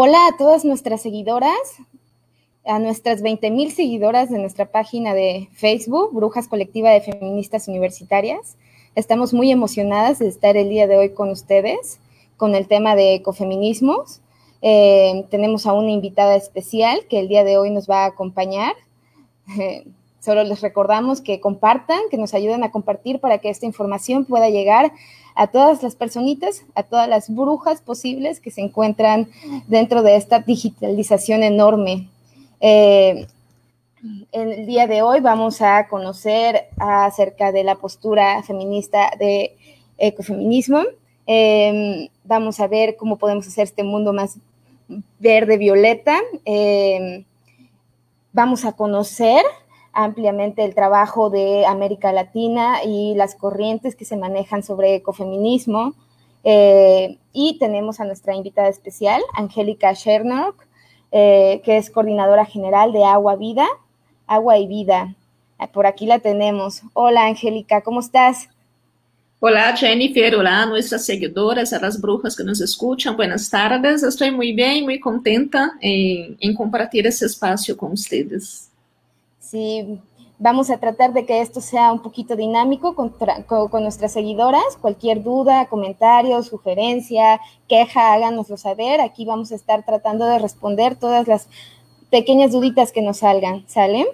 Hola a todas nuestras seguidoras, a nuestras 20 mil seguidoras de nuestra página de Facebook, Brujas Colectiva de Feministas Universitarias. Estamos muy emocionadas de estar el día de hoy con ustedes con el tema de ecofeminismos. Eh, tenemos a una invitada especial que el día de hoy nos va a acompañar. Eh, solo les recordamos que compartan, que nos ayuden a compartir para que esta información pueda llegar a todas las personitas, a todas las brujas posibles que se encuentran dentro de esta digitalización enorme. Eh, en el día de hoy vamos a conocer acerca de la postura feminista de ecofeminismo. Eh, vamos a ver cómo podemos hacer este mundo más verde, violeta. Eh, vamos a conocer ampliamente el trabajo de América Latina y las corrientes que se manejan sobre ecofeminismo. Eh, y tenemos a nuestra invitada especial, Angélica Schernock, eh, que es coordinadora general de Agua Vida, Agua y Vida. Por aquí la tenemos. Hola, Angélica, ¿cómo estás? Hola Jennifer, hola a nuestras seguidoras, a las brujas que nos escuchan, buenas tardes. Estoy muy bien, muy contenta en, en compartir ese espacio con ustedes. Sí, vamos a tratar de que esto sea un poquito dinámico con, con, nuestras seguidoras. Cualquier duda, comentario, sugerencia, queja, háganoslo saber. Aquí vamos a estar tratando de responder todas las pequeñas duditas que nos salgan, ¿sale?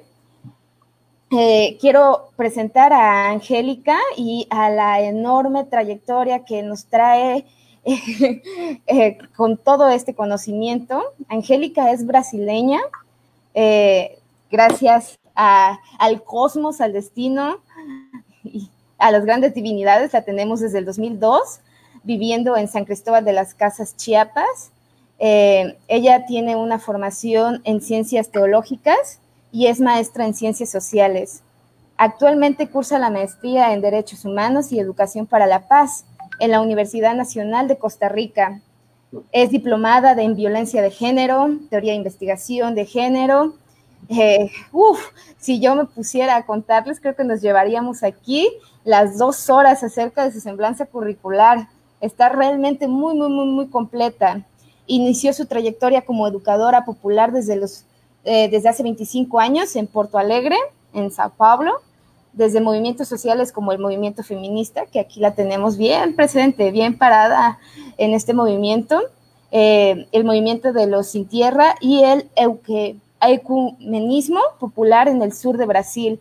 Eh, quiero presentar a Angélica y a la enorme trayectoria que nos trae eh, con todo este conocimiento. Angélica es brasileña. Eh, al cosmos, al destino y a las grandes divinidades. La tenemos desde el 2002, viviendo en San Cristóbal de las Casas, Chiapas. Eh, ella tiene una formación en ciencias teológicas y es maestra en ciencias sociales. Actualmente cursa la maestría en Derechos Humanos y Educación para la Paz en la Universidad Nacional de Costa Rica. Es diplomada en violencia de género, teoría de investigación de género eh, uf, si yo me pusiera a contarles, creo que nos llevaríamos aquí las dos horas acerca de su semblanza curricular. Está realmente muy, muy, muy, muy completa. Inició su trayectoria como educadora popular desde, los, eh, desde hace 25 años en Porto Alegre, en Sao Paulo, desde movimientos sociales como el movimiento feminista, que aquí la tenemos bien presente, bien parada en este movimiento, eh, el movimiento de los sin tierra y el Euque ecumenismo popular en el sur de Brasil.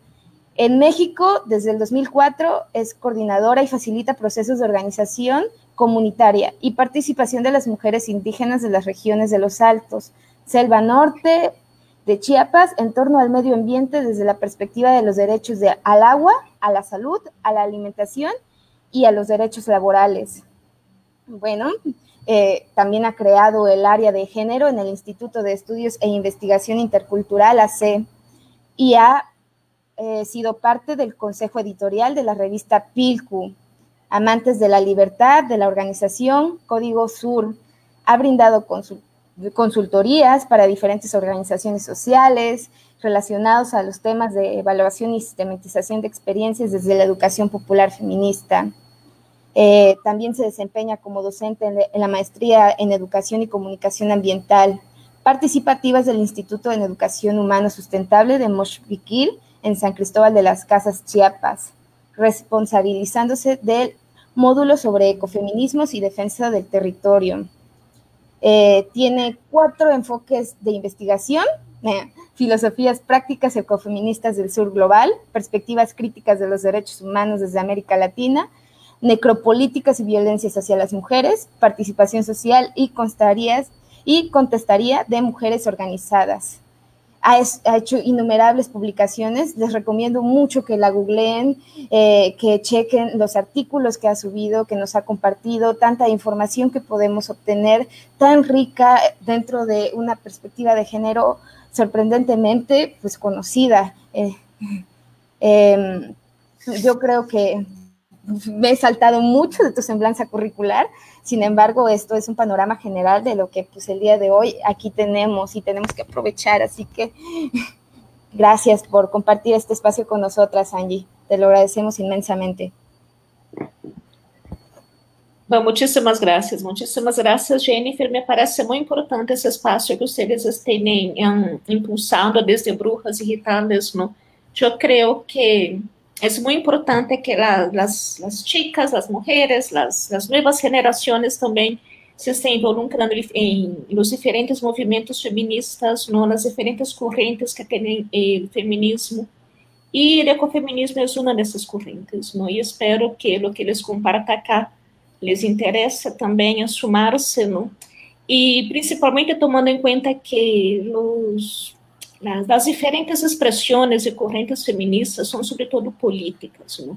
En México, desde el 2004, es coordinadora y facilita procesos de organización comunitaria y participación de las mujeres indígenas de las regiones de los Altos, Selva Norte, de Chiapas, en torno al medio ambiente desde la perspectiva de los derechos de, al agua, a la salud, a la alimentación y a los derechos laborales. Bueno, eh, también ha creado el área de género en el Instituto de Estudios e Investigación Intercultural, AC, y ha eh, sido parte del consejo editorial de la revista Pilcu, Amantes de la Libertad, de la organización Código Sur. Ha brindado consultorías para diferentes organizaciones sociales relacionados a los temas de evaluación y sistematización de experiencias desde la educación popular feminista. Eh, también se desempeña como docente en, la maestría en Educación y Comunicación Ambiental, participativas del Instituto en Educación Humana Sustentable de Moshviquil en San Cristóbal de las Casas, Chiapas, responsabilizándose del módulo sobre ecofeminismos y defensa del territorio. Eh, tiene cuatro enfoques de investigación, eh, filosofías prácticas ecofeministas del sur global, perspectivas críticas de los derechos humanos desde América Latina, necropolíticas y violencias hacia las mujeres, participación social y, constarías, y contestaría de mujeres organizadas. Ha, hecho innumerables publicaciones, les recomiendo mucho que la googleen, eh, que chequen los artículos que ha subido, que nos ha compartido, tanta información que podemos obtener, tan rica dentro de una perspectiva de género sorprendentemente pues conocida. Eh, em, yo creo que me he saltado mucho de tu semblanza curricular, sin embargo, esto es un panorama general de lo que pues el día de hoy aquí tenemos y tenemos que aprovechar, así que gracias por compartir este espacio con nosotras, Angie, te lo agradecemos inmensamente. Bom, muitíssimas graças, muitíssimas graças, Jennifer. Me parece muito importante esse espaço que vocês têm um, impulsado desde Brujas Irritadas. ¿no? Eu creio que é muito importante que la, las, las chicas, as mulheres, as, as novas gerações também se estén involucrando em los diferentes movimentos feministas, ¿no? las diferentes correntes que têm o feminismo. E o ecofeminismo é uma dessas correntes, ¿no? E espero que o que eles compartam cá les interessa também assumar-se, não? e principalmente tomando em conta que os, as diferentes expressões e correntes feministas são sobretudo políticas, não?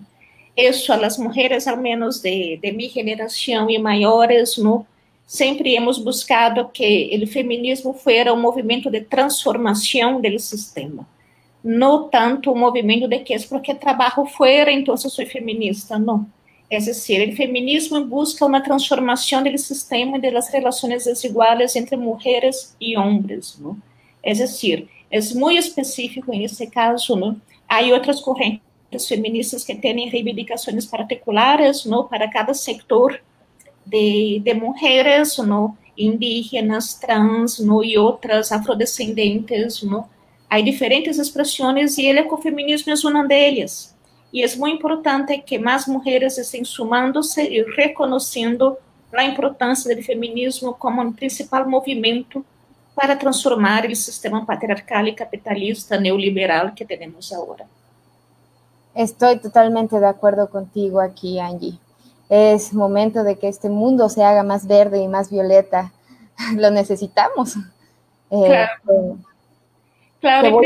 Isso, as mulheres, ao menos de, de minha geração e maiores, não? sempre hemos buscado que o feminismo fosse um movimento de transformação do sistema, não tanto um movimento de que é porque trabalho fora, então sou feminista, não Es decir, el feminismo busca una transformación del sistema y de las relaciones desiguales entre mujeres y hombres, ¿no? Es decir, es muy específico en este caso, ¿no? Hay otras corrientes feministas que tienen reivindicaciones particulares, ¿no? Para cada sector de, de mujeres, ¿no? Indígenas, trans, ¿no? Y otras afrodescendentes, ¿no? Hay diferentes expresiones y el ecofeminismo es una de ellas. E é muito importante que mais mulheres estejam sumando-se e reconhecendo a importância do feminismo como um principal movimento para transformar o sistema patriarcal e capitalista neoliberal que temos agora. Estou totalmente de acordo contigo aqui, Angie. É momento de que este mundo se haga mais verde e mais violeta. Lo necesitamos. Eh, claro. claro,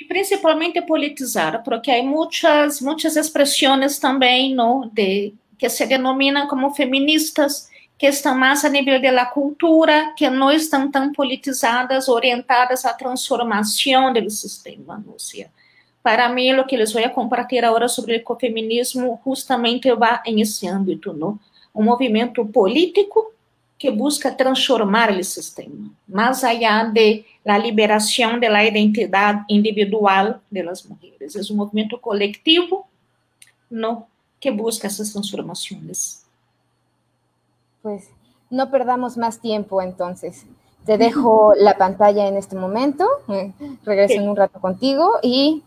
e principalmente politizar, porque há muitas muitas expressões também, no, de que se denominam como feministas, que estão mais a nível da cultura, que não estão tão politizadas, orientadas à transformação do sistema, Lúcia. Para mim, o que les vou compartilhar agora sobre o ecofeminismo justamente vai nesse âmbito, não? Um movimento político que busca transformar o sistema, mais allá de la liberación de la identidad individual de las mujeres. Es un movimiento colectivo ¿no? que busca esas transformaciones. Pues no perdamos más tiempo entonces. Te dejo la pantalla en este momento, regreso en un rato contigo y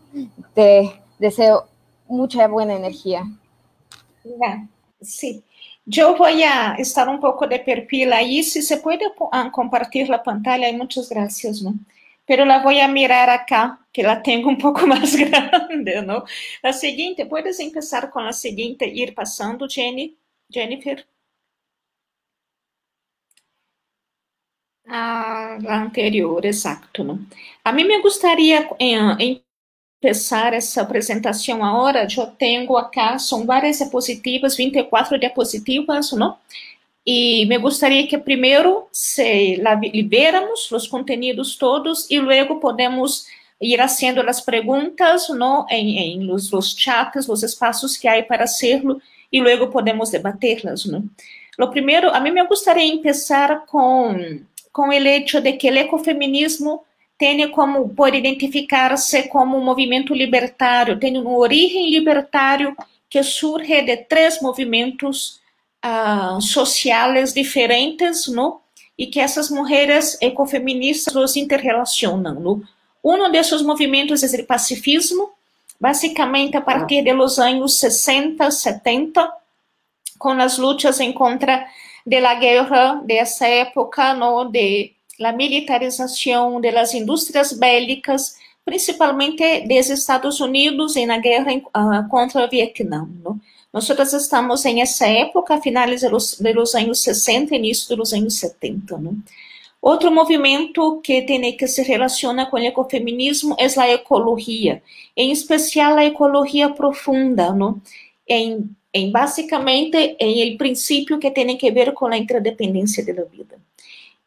te deseo mucha buena energía. Sí. Eu vou estar um pouco de perfil aí. Se você pode compartilhar a pantalla, muitas graças, ¿no? Pero la voy a mirar acá, que la tengo un poco más grande, ¿no? La siguiente, puedes empezar con la siguiente, ir pasando, Jenny, Jennifer. La anterior, exacto, ¿no? A mí me gustaría eh, começar essa apresentação agora, eu tenho acá, são várias diapositivas, 24 diapositivas, não? E me gostaria que primeiro se liberamos os conteúdos todos e logo podemos ir fazendo as perguntas, não, em, em os, os chats, os espaços que há para hacerlo e logo podemos debatê-las, não? Lo primeiro, a mim me gostaria começar com com o hecho de que o ecofeminismo tem como por identificar-se como um movimento libertário, tem uma origem libertário que surge de três movimentos uh, sociais diferentes, não? E que essas mulheres ecofeministas os interrelacionam? Um desses movimentos é o pacifismo, basicamente a partir dos anos 60, 70, com as lutas em contra da guerra dessa época, não? De la militarização das indústrias bélicas, principalmente dos Estados Unidos na guerra uh, contra o Vietnã. ¿no? Nós estamos em essa época, finais dos, dos anos 60, início dos anos 70. ¿no? Outro movimento que tem que se relaciona com o ecofeminismo é a ecologia, em especial a ecologia profunda, ¿no? em, em basicamente em el princípio que tem que ver com a interdependência da vida.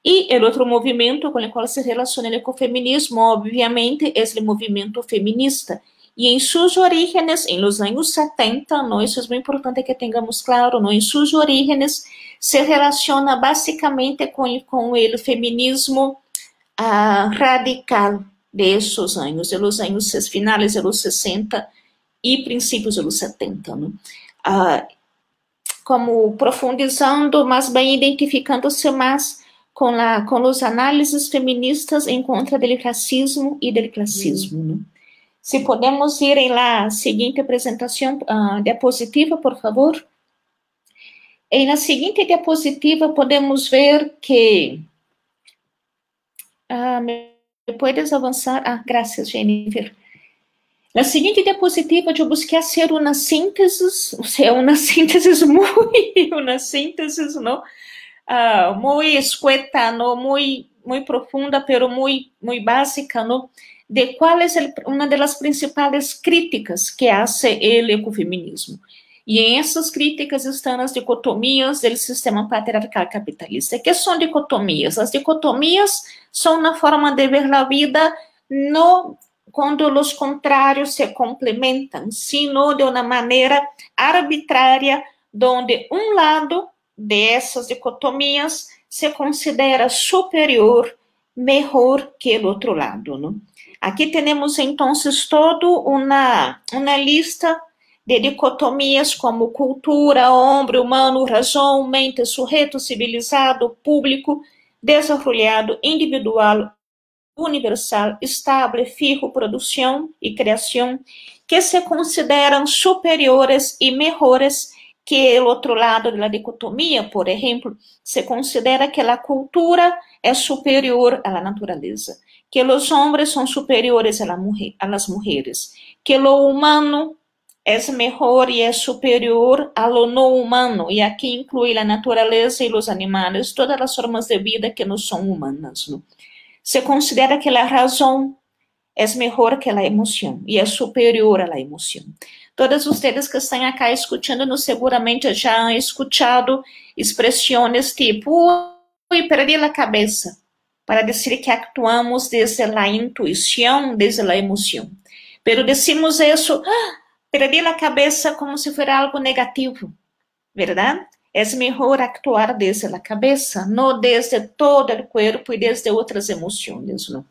E o outro movimento com o qual se relaciona o ecofeminismo, obviamente, é o movimento feminista. E em suas origens, em los anos 70, não, isso é muito importante que tenhamos claro, não, em suas origens se relaciona basicamente com, o feminismo uh, radical de anos, de los anos finais dos 60 e princípios dos 70. Não? Uh, como profundizando, mas bem identificando-se mais com, a, com os análises feministas em contra do racismo e do classismo. Né? Se podemos ir em lá, seguinte apresentação, uh, diapositiva, por favor. E na seguinte diapositiva podemos ver que. Ah, me puedes avançar? Ah, graças, Jennifer. Na seguinte diapositiva, eu busquei ser uma síntese, ou seja, uma síntese muito, uma síntese, não? Uh, muito escueta, não? Muito, muito profunda, pero muito, muito básica, não? De qual é uma das principais críticas que hace o ecofeminismo. E em essas críticas estão as dicotomias do sistema patriarcal capitalista. que são dicotomias? As dicotomias são na forma de ver a vida no quando os contrários se complementam, sino de uma maneira arbitrária, onde um lado dessas dicotomias se considera superior, melhor que o outro lado. Aqui temos então todo uma, uma lista de dicotomias como cultura, homem, humano, razão, mente, sujeito civilizado, público, desarrollado, individual, universal, estable, fijo, produção e criação, que se consideram superiores e melhores que o outro lado da dicotomia, por exemplo, se considera que a cultura é superior à natureza, que os homens são superiores às mulheres, que o humano é melhor e é superior a lo não humano, e aqui inclui a natureza e os animais, todas as formas de vida que não são humanas. Não? Se considera que a razão é melhor que a emoção e é superior à emoção. Todos vocês que estão acá escutando, seguramente já han escutado expressões tipo, ui, perdi a cabeça, para dizer que actuamos desde a intuição, desde a emoção. Pero decimos isso, ah, perdi a cabeça como se fosse algo negativo, verdade? É melhor actuar desde a cabeça, não desde todo o corpo e desde outras emoções, não?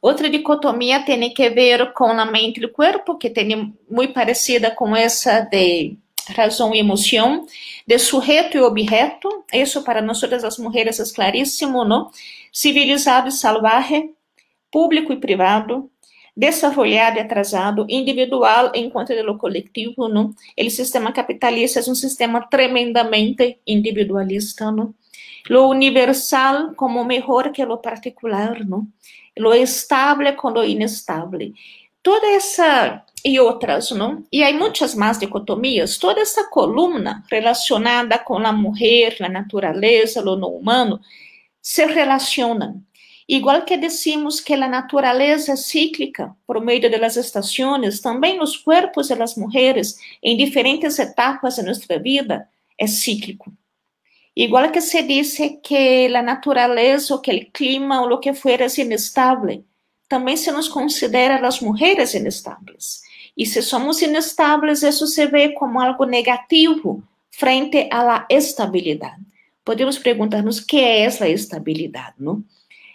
Outra dicotomia tem que ver com a mente e o corpo, que tem muito parecida com essa de razão e emoção, de sujeito e objeto, isso para nós as mulheres é claríssimo, não? Civilizado e salvaje, público e privado, desarrollado e atrasado, individual contra do coletivo, não? O sistema capitalista é um sistema tremendamente individualista, não? Lo universal como melhor que lo particular, não? Lo estable com lo inestable. Toda essa e outras, não? E há muitas mais dicotomias. Toda essa coluna relacionada com a mulher, a natureza, o não humano, se relacionam Igual que decimos que a natureza é cíclica por meio das estações, também os corpos das mulheres em diferentes etapas de nossa vida é cíclico. Igual que se diz que a natureza, ou que o clima, ou o que for é inestável, também se nos considera as mulheres inestáveis. E se somos inestáveis, isso se vê como algo negativo frente à estabilidade. Podemos perguntar-nos que é essa estabilidade, não?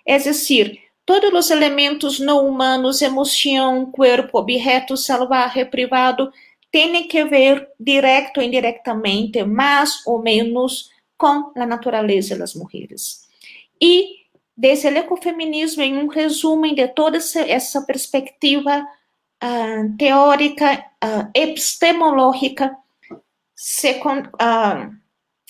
É decir, todos os elementos não humanos, emoção, corpo, objeto salvaje, privado, têm que ver direto ou indiretamente, mais ou menos, com a natureza das mulheres. E desde o ecofeminismo, em um resumo de toda essa perspectiva uh, teórica, uh, epistemológica, se, uh,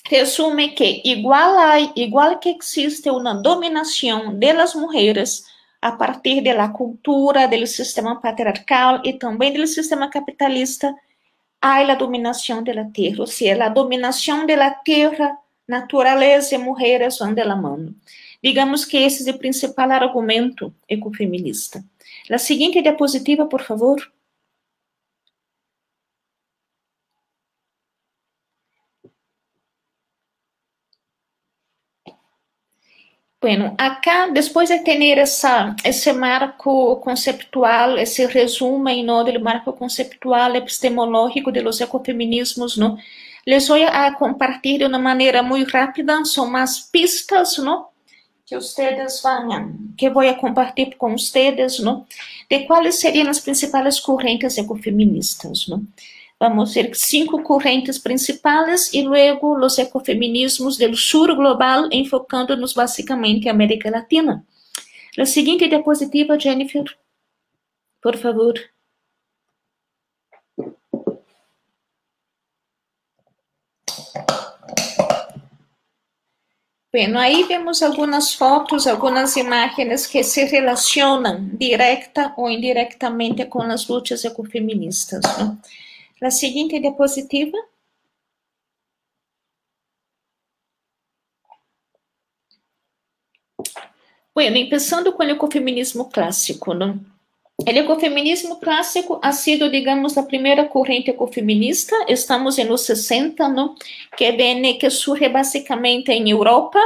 resume que igual a igual que existe uma dominação de las mujeres a partir de la cultura del sistema patriarcal e também do sistema capitalista há a dominação de la tierra, ou seja, a dominação de la tierra, natureza e mulheres vão de la mano. Digamos que esse é o principal argumento ecofeminista. A seguinte diapositiva, por favor. Bueno, acá, después de tener esa, ese marco conceptual, ese resumen ¿no? del marco conceptual epistemológico de los ecofeminismos, ¿no? les voy a compartir de una manera muy rápida, son más pistas, ¿no? que ustedes van que voy a compartir con ustedes, ¿no? De cuáles serían las principales corrientes ecofeministas, ¿no? Vamos ver cinco correntes principais e luego os ecofeminismos do sul global, enfocando-nos basicamente em América Latina. A seguinte diapositiva, Jennifer, por favor. Bueno, aí vemos algumas fotos, algumas imagens que se relacionam direta ou indiretamente com as lutas ecofeministas. Né? A seguinte diapositiva. Bueno, começando com o ecofeminismo clássico, ¿no? O ecofeminismo clássico ha sido, digamos, a primeira corrente ecofeminista. Estamos nos 60, ¿no? Que vem, que surge basicamente em Europa,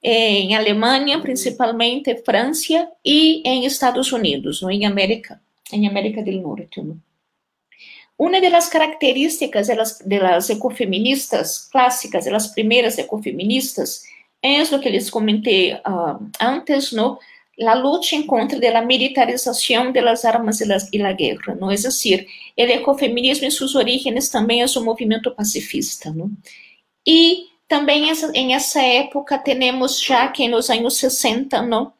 em Alemanha, principalmente França e em Estados Unidos, ¿no? Em América, em América do Norte, Uma das características de las, ecofeministas clássicas, de las primeiras ecofeministas, é o que les comentei uh, antes, ¿no? la lucha en contra militarización de las armas y la guerra, ¿no? Es decir, ecofeminismo en sus orígenes también es un movimiento pacifista, ¿no? Y también en esa época tenemos ya que en los años 60, ¿no?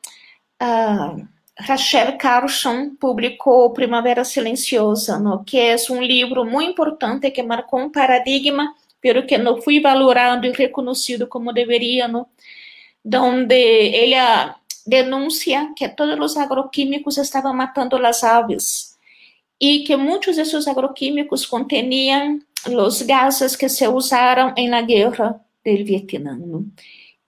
Uh, Rachel Carson publicou Primavera Silenciosa, ¿no? que é um livro muito importante que marcou um paradigma, pero que não foi valorado e reconhecido como deveria, ¿no? donde ele denuncia que todos os agroquímicos estavam matando as aves e que muitos desses agroquímicos conteniam os gases que se usaram na guerra do Vietnã.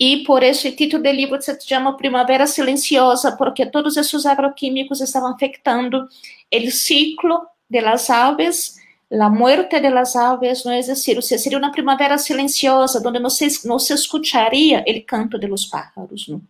E por o título do livro se chama Primavera Silenciosa, porque todos esses agroquímicos estavam afetando o ciclo de las aves, a muerte de las aves, não é seria uma primavera silenciosa, onde não se, não se escutaria o canto de los pájaros. Não?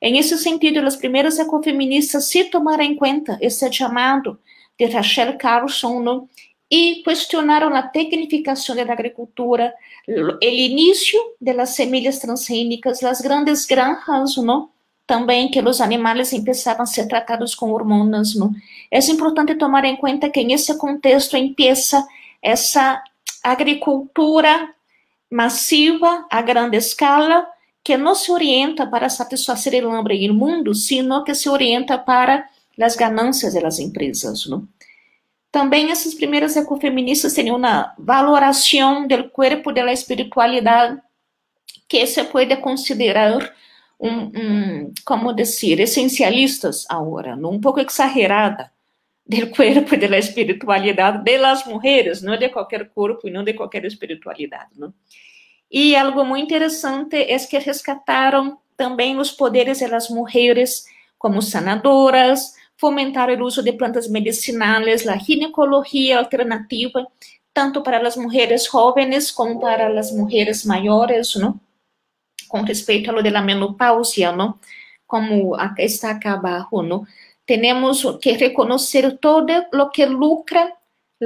Em esse sentido, as primeiras ecofeministas se tomaram em conta esse chamado de Rachel Carlson no, e questionaram a tecnificação da agricultura, o início das semilhas transgênicas, as grandes granjas, não? também que os animais começavam a ser tratados com hormonas. Não? É importante tomar em conta que nesse contexto empieza essa agricultura massiva a grande escala, que não se orienta para satisfazer o hambre no mundo, sino que se orienta para as ganâncias das empresas. Não? Também essas primeiras ecofeministas têm uma valoração do corpo da espiritualidade que se pode considerar um, um, como dizer, essencialistas agora, um pouco exagerada do corpo e da espiritualidade de las mulheres, não de qualquer corpo e não de qualquer espiritualidade. Não? E algo muito interessante é que rescataram também os poderes das mulheres como sanadoras, fomentaram o uso de plantas medicinais, a ginecologia alternativa, tanto para as mulheres jovens como para as mulheres maiores, não? com respeito a lo de la menopausia, não? como está acá abaixo, não? Temos que reconhecer todo o que lucra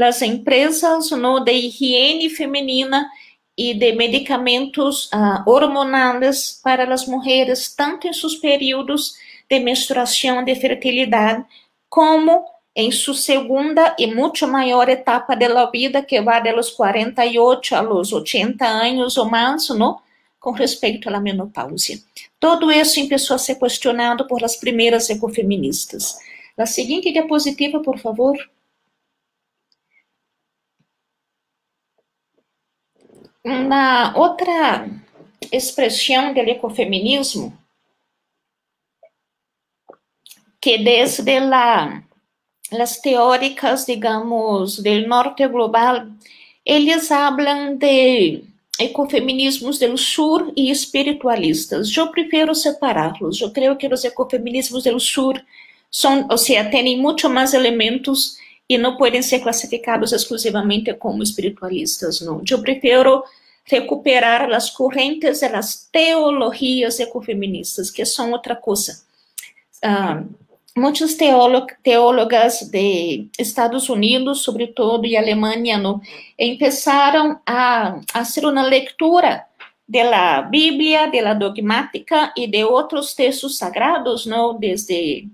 as empresas não, de higiene feminina e de medicamentos uh, hormonais para as mulheres, tanto em seus períodos de menstruação, de fertilidade, como em sua segunda e muito maior etapa da vida, que vai dos 48 aos 80 anos ou mais, não? com respeito à menopausia. Todo isso começou a ser questionado por as primeiras ecofeministas. A seguinte diapositiva, por favor. Uma outra expressão do ecofeminismo que desde la, las teóricas, digamos, do norte global, eles falam de ecofeminismos do sur e espiritualistas. Eu prefiro separá-los. Eu creio que os ecofeminismos do sur são, ou seja, têm muito mais elementos e não podem ser classificados exclusivamente como espiritualistas, não. Eu prefiro recuperar as correntes das teologias ecofeministas, que são outra coisa. Uh, muitas teólogas de Estados Unidos, sobretudo, e Alemanha, no, começaram a, a fazer uma leitura da Bíblia, da dogmática e de outros textos sagrados, não, desde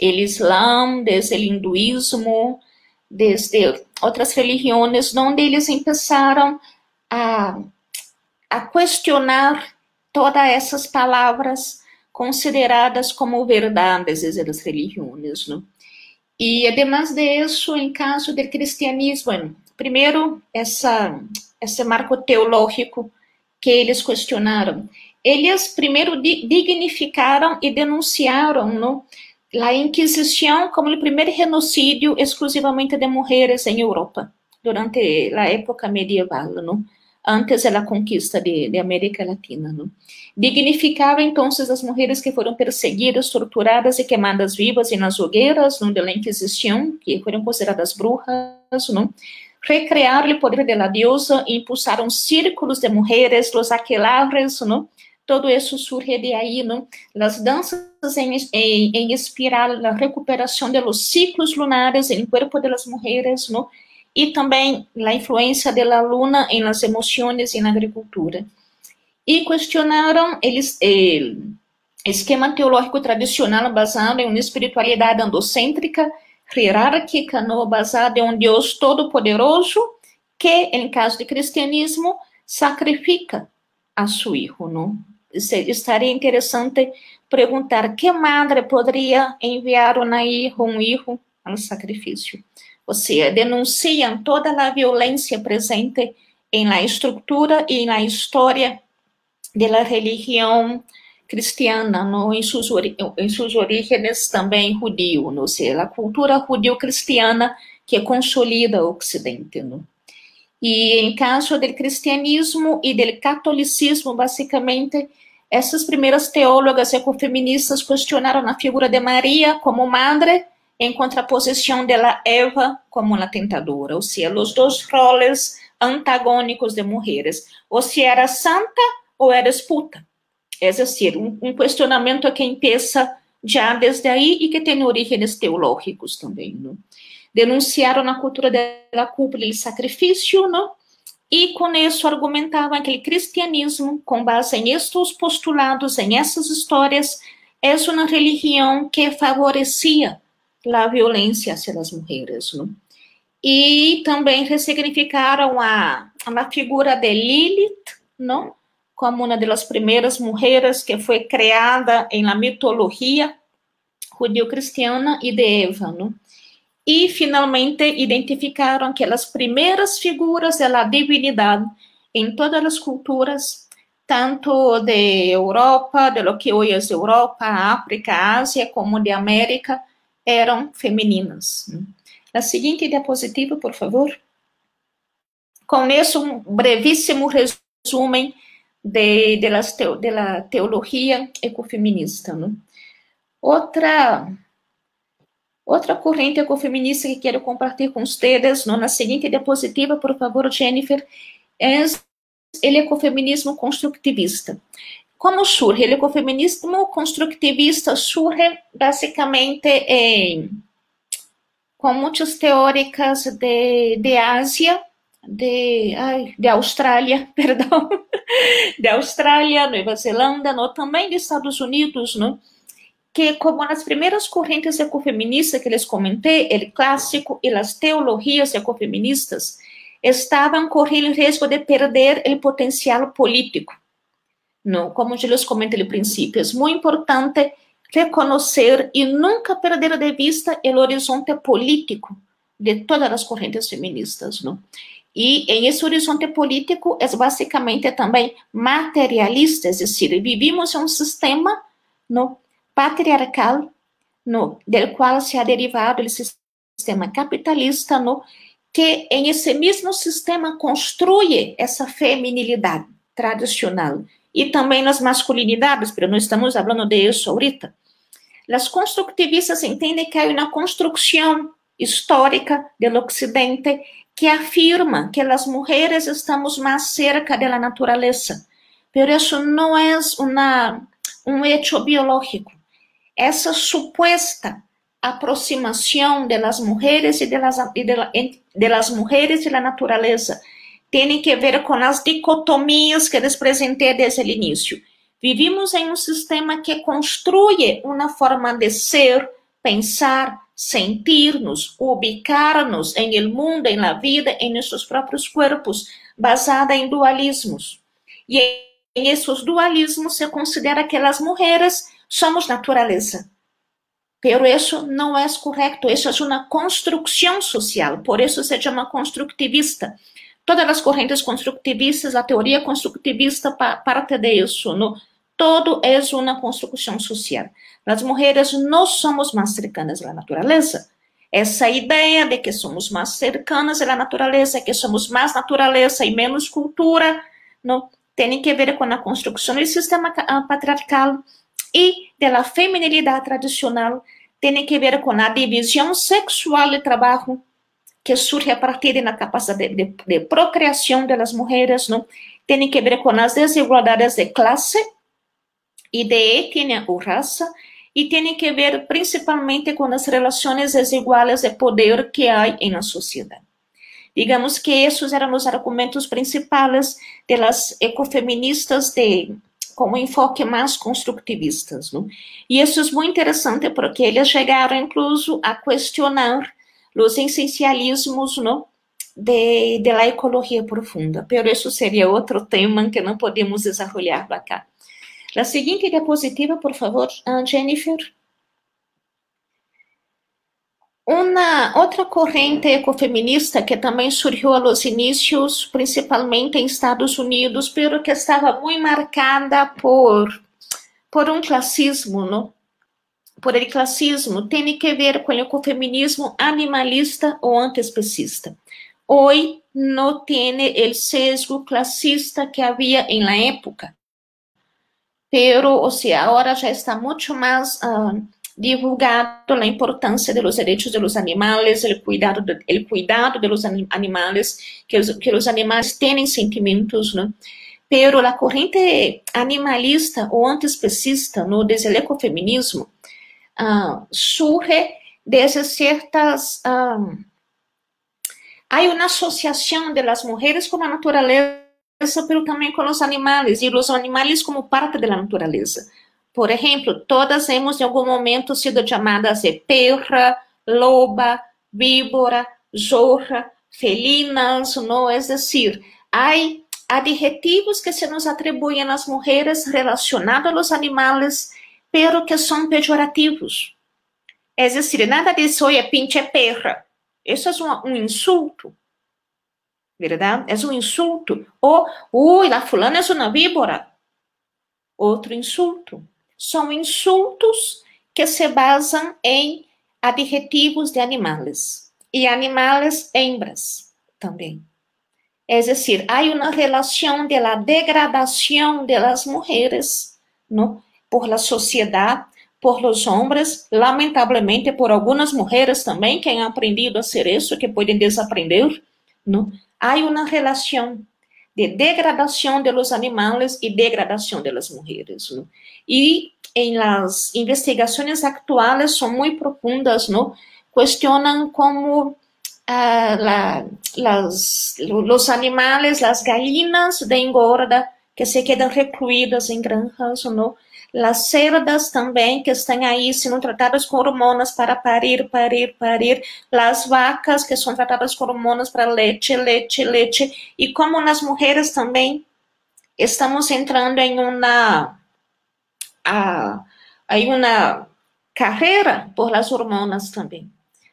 o Islã, desde o hinduísmo, desde outras religiões, onde eles começaram a, a questionar todas essas palavras consideradas como verdades das religiões. Não? E, además de isso, em caso do cristianismo, primeiro, essa, esse marco teológico que eles questionaram. Eles primeiro dignificaram e denunciaram não, a Inquisição como o primeiro genocídio exclusivamente de mulheres em Europa, durante a época medieval, não? antes da conquista de, de América Latina. Não? Dignificava então as mulheres que foram perseguidas, torturadas e queimadas vivas e nas hogueiras onde a Inquisição, que foram consideradas bruxas, não? o poder da deusa e impulsaram círculos de mulheres, os aquelarres, não? todo isso surge de aí, não? As danças em, em, em espiral, a recuperação dos ciclos lunares em corpo das mulheres, não? E também a influência da luna em las emoções e na agricultura. E questionaram eles eh, esquema teológico tradicional basado em uma espiritualidade andocêntrica, hierárquica, não basada em um Deus todo-poderoso que, em caso de cristianismo, sacrifica a seu filho, não? estaria interessante perguntar que madre poderia enviar uma hijo, um hijo ao sacrifício. Ou seja, denunciam toda a violência presente em la estrutura e na história da religião cristiana, em, suas, em suas origens também judio, ou seja, a cultura judio-cristiana que consolida o Ocidente. No? E em caso do cristianismo e do catolicismo, basicamente, essas primeiras teólogas ecofeministas questionaram a figura de Maria como madre em contraposição dela Eva como uma tentadora, ou seja, os dois roles antagônicos de mulheres, ou se era santa ou era puta. É decir, um, um questionamento que empieza já desde aí e que tem orígenes teológicos também. Não? Denunciaram a cultura da culpa e sacrifício, não? E com isso argumentavam que o cristianismo, com base em estes postulados, em essas histórias, é uma religião que favorecia a violência hacia as mulheres. Não? E também ressignificaram a, a figura de Lilith, não? Como uma das primeiras mulheres que foi criada la mitologia judeo-cristiana e de Eva. E finalmente identificaram aquelas primeiras figuras da divindade em todas as culturas, tanto de Europa, de lo que hoje é Europa, África, Ásia, como de América, eram femininas. A seguinte diapositiva, por favor. Com isso, um brevíssimo resumo de, de, las teo, de la teologia ecofeminista. Não? Outra Outra corrente ecofeminista que quero compartilhar com vocês, na seguinte diapositiva, por favor, Jennifer, é o ecofeminismo construtivista. Como surge? O ecofeminismo construtivista surge basicamente em, com muitas teóricas de, de Ásia, de, ai, de Austrália, perdão, de Austrália, Nova Zelândia, no, também de Estados Unidos, não? que, como nas primeiras correntes ecofeministas que les comentei, o clássico e as teologias ecofeministas estavam correndo o risco de perder o potencial político. Não, como eu les comentei no princípio, é muito importante reconhecer e nunca perder de vista o horizonte político de todas as correntes feministas, não? E em esse horizonte político é basicamente também materialista, é decir, vivimos um sistema no, patriarcal, no, del qual se ha derivado o sistema capitalista, no, que em esse mesmo sistema construi essa feminilidade tradicional e também nas masculinidades, mas não estamos falando de isso ahorita. As construtivistas entendem que há uma construção histórica do Ocidente que afirma que as mulheres estamos mais cerca da natureza, mas isso não é uma, um hecho biológico essa suposta aproximação de las mujeres e de las, de, la, de las mujeres e la natureza tem que ver com as dicotomias que les presentei desde o início. Vivimos em um sistema que construi uma forma de ser, pensar, sentirnos, ubicar-nos em el mundo, em la vida, em nossos próprios corpos, basada em dualismos. E em esses dualismos se considera que as mulheres somos natureza. Pero isso não é correto, isso é uma construção social, por isso se chama construtivista. Todas as correntes construtivistas, a teoria construtivista parte disso, no? Todo é uma construção social. As mulheres não somos mais cercanas à natureza. Essa ideia de que somos mais cercanas à natureza, que somos mais natureza e menos cultura, não tem que ver com a construção do sistema ah, patriarcal e da feminilidade tradicional, tem que ver com a divisão sexual de trabalho que surge a partir da capacidade de, de, de procriação das mulheres, não? tem que ver com as desigualdades de classe e de etnia ou raça, e tem que ver principalmente com as relações desiguais de poder que há na sociedade. Digamos que esses eram os argumentos principais das ecofeministas de com enfoque mais construtivistas. Não? E isso é muito interessante porque eles chegaram incluso a questionar os essencialismos não? de, de la ecologia profunda. Pero isso seria outro tema que não podemos desenvolver acá. A seguinte diapositiva, por favor, Jennifer. Uma outra corrente ecofeminista que também surgiu aos inícios, principalmente em Estados Unidos, pero que estava muito marcada por por um classismo, não? Por el classismo, tem que ver com o ecofeminismo animalista ou antiespecista. Hoje não tem o sesgo classista que havia em la época, pero, ou seja, agora já está muito mais uh, divulgado a importância dos direitos dos animais, o cuidado, de, el cuidado dos animais, que os, que os animais têm sentimentos, né? Pero a corrente animalista ou antiespecista no desde ecofeminismo uh, surge desde certas uh, há uma associação de las mujeres com a natureza, pero também com os animais, e os animais como parte da natureza. Por exemplo, todas hemos em algum momento sido chamadas de perra, loba, víbora, zorra, felinas, não? É decir, há adjetivos que se nos atribuem às mulheres relacionados aos animais, pero que são pejorativos. É decir, nada disso, é pinche perra. Isso é um insulto. Verdade? É um insulto. Ou, ui, a fulana é uma víbora. Outro insulto são insultos que se basam em adjetivos de animais e animais hembras também. É decir, há uma relação de la degradação de las mujeres, ¿no? Por la sociedade, por los hombres, lamentavelmente por algumas mulheres também que han aprendido a ser isso, que podem desaprender, ¿no? Há uma relação de degradação de los animales degradação de las mujeres. ¿no? E em las investigações atuais são muito profundas, ¿no? Questionam como uh, la, las, los animales, las gallinas de engorda que se quedam recluídas em granjas, ¿no? Las cerdas também que estão aí sendo tratadas com hormonas para parir, parir, parir. Las vacas que são tratadas com hormonas para leite, leite, leite. E como nas mulheres também estamos entrando em uma a, aí uma carreira por las hormonas também.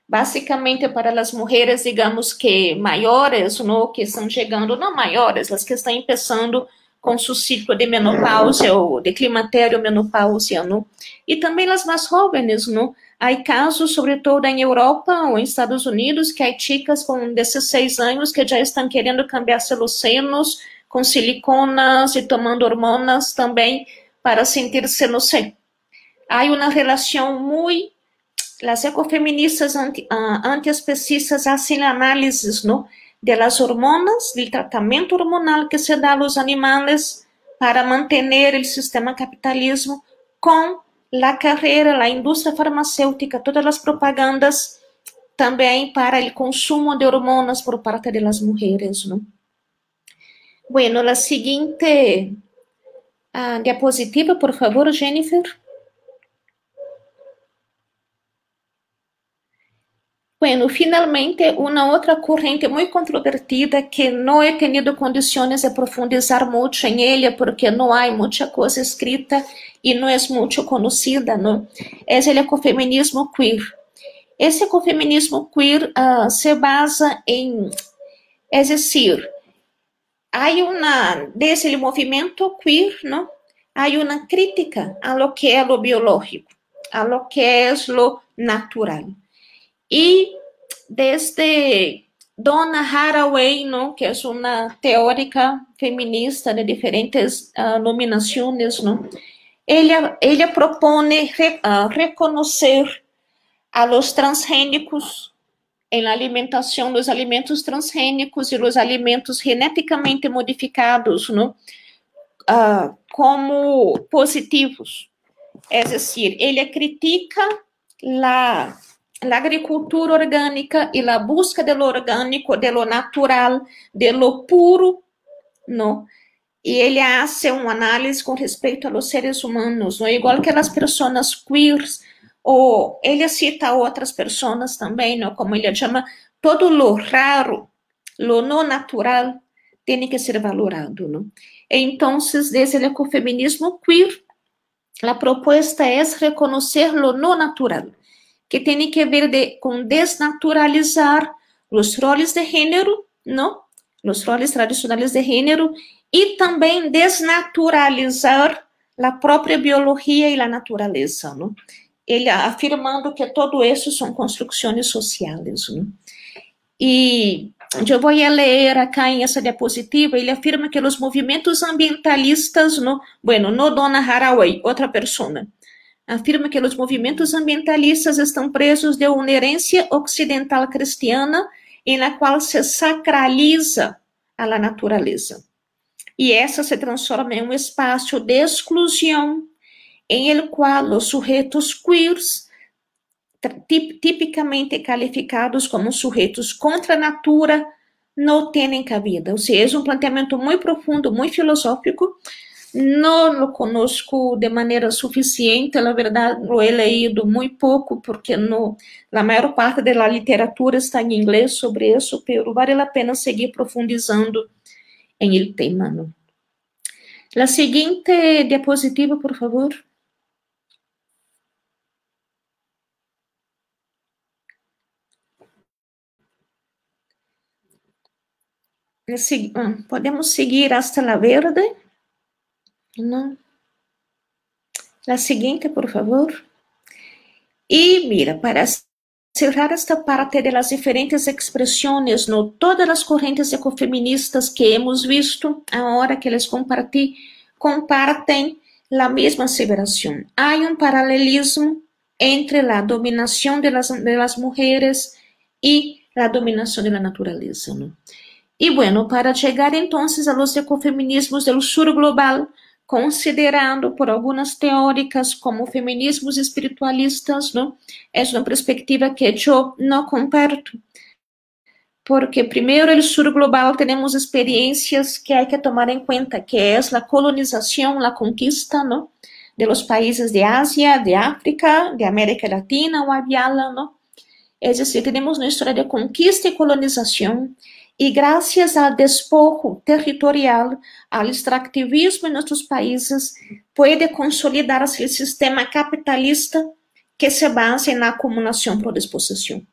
Basicamente, para as mulheres, digamos que maiores, no, que estão chegando, não maiores, as que estão começando com seu ciclo de menopausia ou de climatério menopausia, não? E também as mais jovens, não? Há casos, sobretudo em Europa ou em Estados Unidos, que há chicas com 16 anos que já estão querendo cambiar seus senos com siliconas e tomando hormonas também para sentir-se, não sei. Há uma relação muito as ecofeministas anti, uh, antiespecistas hacen análises ¿no? De hormonas, del tratamiento hormonal que se da a los animales para mantener el sistema capitalismo com la carreira, la indústria farmacêutica, todas as propagandas também para o consumo de hormonas por parte de las mujeres, ¿no? Bueno, la siguiente uh, diapositiva, por favor, Jennifer. Bueno, finalmente, uma outra corrente muito controvertida que não he tenido condições de profundizar muito em ela, porque não há muita coisa escrita e não é muito conhecida, não? É o ecofeminismo queer. Esse ecofeminismo queer uh, se basa em, é decir, há uma, desse movimento queer, não? Há uma crítica a lo que é lo biológico, a lo que é lo natural. Y desde Donna Haraway, ¿no? que es una teórica feminista de diferentes uh, nominaciones, ¿no? ella, ella propone re, uh, reconocer a los transgénicos em alimentação, los alimentos transgênicos e los alimentos geneticamente modificados, ¿no? Uh, como positivos. É decir, ele critica la la agricultura orgânica e la busca de lo orgânico, de lo natural, de lo puro, não? E ele hace uma análise com respeito a los seres humanos, não? igual que as pessoas queers, ou ele cita outras pessoas também, não? como ele chama, todo lo raro, lo não natural, tem que ser valorado. Não? Então, desde o ecofeminismo queer, a proposta é reconhecer lo não natural que tem que ver de, com desnaturalizar os roles de gênero, não? Os roles tradicionais de gênero e também desnaturalizar a própria biologia e a natureza, não? Ele afirmando que todo isso são construções sociais, não? E eu vou ler acá em essa diapositiva, ele afirma que os movimentos ambientalistas, no, bueno, no Dona Haraway, outra pessoa, afirma que os movimentos ambientalistas estão presos de uma herência ocidental cristiana em la qual se sacraliza a natureza. E essa se transforma em um espaço de exclusão em el qual os sujeitos queers, tipicamente calificados como sujeitos contra a natura, não têm cabida. Ou seja, é um planteamento muito profundo, muito filosófico, não lo conozco de maneira suficiente, na verdade, lo he leído muito pouco, porque no, a maior parte da literatura está em inglês sobre isso, pero vale a pena seguir profundizando em el tema. ¿no? La diapositiva, por favor. Ah, podemos seguir hasta la verde. Não. La seguinte, por favor. E mira, para cerrar esta parte de las diferentes expressões, no todas as correntes ecofeministas que hemos visto, agora que les comparti, compartem la mesma asseveração. Há um paralelismo entre a dominação de las, de las mujeres e a dominação da natureza. ¿no? E bueno, para chegar entonces a los ecofeminismos del sur global, considerando por algumas teóricas como feminismos espiritualistas, não? É uma perspectiva que eu não comparto, porque primeiro no sul global temos experiências que há que tomar em conta, que é a colonização, a conquista, não? De los países de Ásia, de África, de América Latina ou Aviala, não? É decir, temos uma história de conquista e colonização, e graças ao despojo territorial, ao extractivismo em nossos países, pode consolidar-se o sistema capitalista que se basa na acumulação por disposição.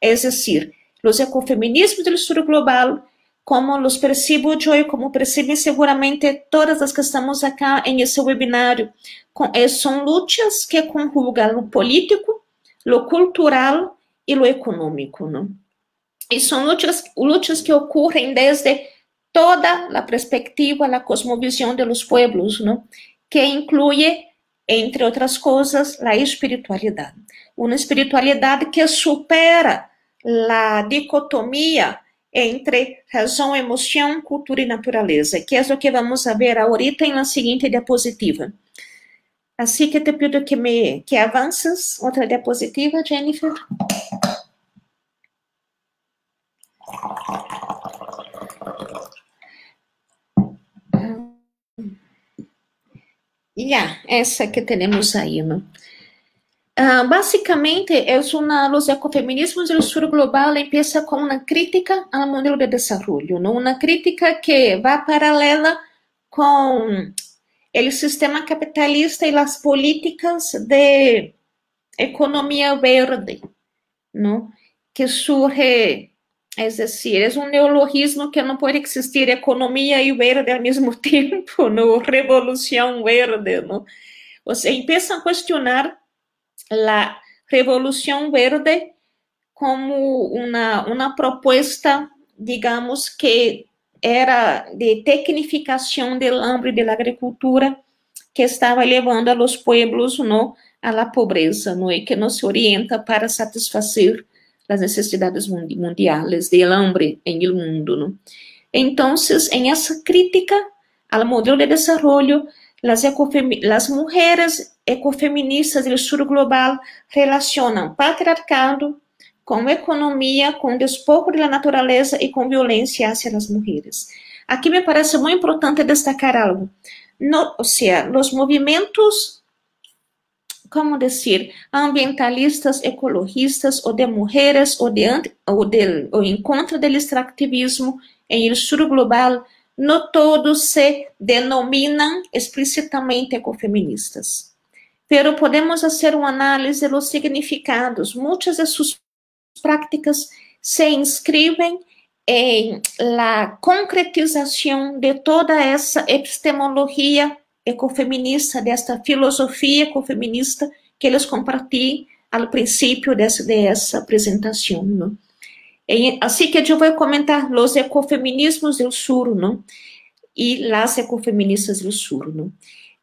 É decir, os ecofeminismos do sul global, como os percebo eu, como percebem seguramente todas as que estamos acá em esse webinário, eh, são lutas que conjugam o político, o cultural e o econômico, não? E são lutas, lutas que ocorrem desde toda a perspectiva, a cosmovisão de los pueblos, ¿no? que inclui, entre outras coisas, a espiritualidade. Uma espiritualidade que supera a dicotomia entre razão, emoção, cultura e natureza, que é o que vamos ver ahorita na seguinte diapositiva. Assim que te pido que me que avances. Outra diapositiva, Jennifer. Ya, essa que temos aí, ¿no? Uh, básicamente, es una, los ecofeminismos del sur global empieza con una crítica al modelo de desarrollo, ¿no? una crítica que va paralela con el sistema capitalista y las políticas de economía verde, ¿no? que surge, es decir, es un neologismo que no puede existir economía y verde al mismo tiempo, ¿no? revolución verde, ¿no? o a cuestionar la Revolución Verde como una, una propuesta, digamos, que era de tecnificación del hambre de la agricultura que estava levando a los pueblos no a la pobreza, no e que nos orienta para satisfazer as necessidades mundiais del hambre en el mundo, no. En essa crítica ao modelo de desarrollo, las, las mujeres ecofeministas do sur global relacionam patriarcado com economia, com despojo da natureza e com violência hacia as mulheres. Aqui me parece muito importante destacar algo. No, ou seja, os movimentos, como dizer, ambientalistas, ecologistas, ou de mulheres, ou, de, ou, de, ou em contra do extrativismo em el sur global, no todos se denominam explicitamente ecofeministas. Pero podemos fazer uma análise dos significados. Muitas de suas práticas se inscrevem em la concretização de toda essa epistemologia ecofeminista, desta filosofia ecofeminista que eles compartilham ao princípio dessa, dessa apresentação. Não? Assim que eu vou comentar os ecofeminismos do Sur, não? E as ecofeministas do Sur, não?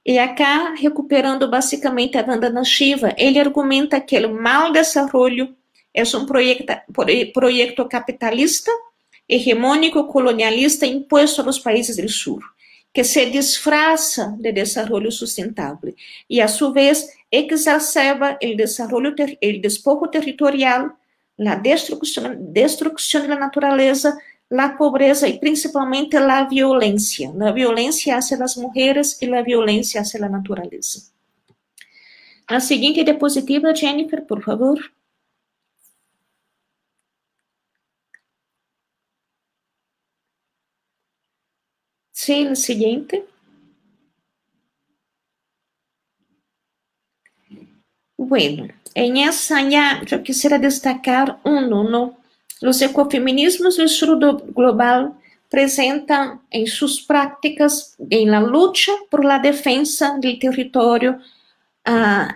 E acá, recuperando basicamente a Vandana Shiva, ele argumenta que o mal desenvolvimento é um projeto, projeto capitalista, hegemônico, colonialista imposto aos países do Sur, que se disfraça de desenvolvimento sustentável e, a sua vez, exacerba o desenvolvimento, o despojo territorial la destrucción, destrucción de la naturaleza, la pobreza y principalmente la violencia. La violencia hacia las mujeres y la violencia hacia la naturaleza. Siguiente diapositiva, Jennifer, por favor. Sí, la siguiente. Bueno, em essa eu quisiera destacar uno, ¿no? Los ecofeminismos do sur global apresentam em suas práticas em la lucha por la defensa del território, uh,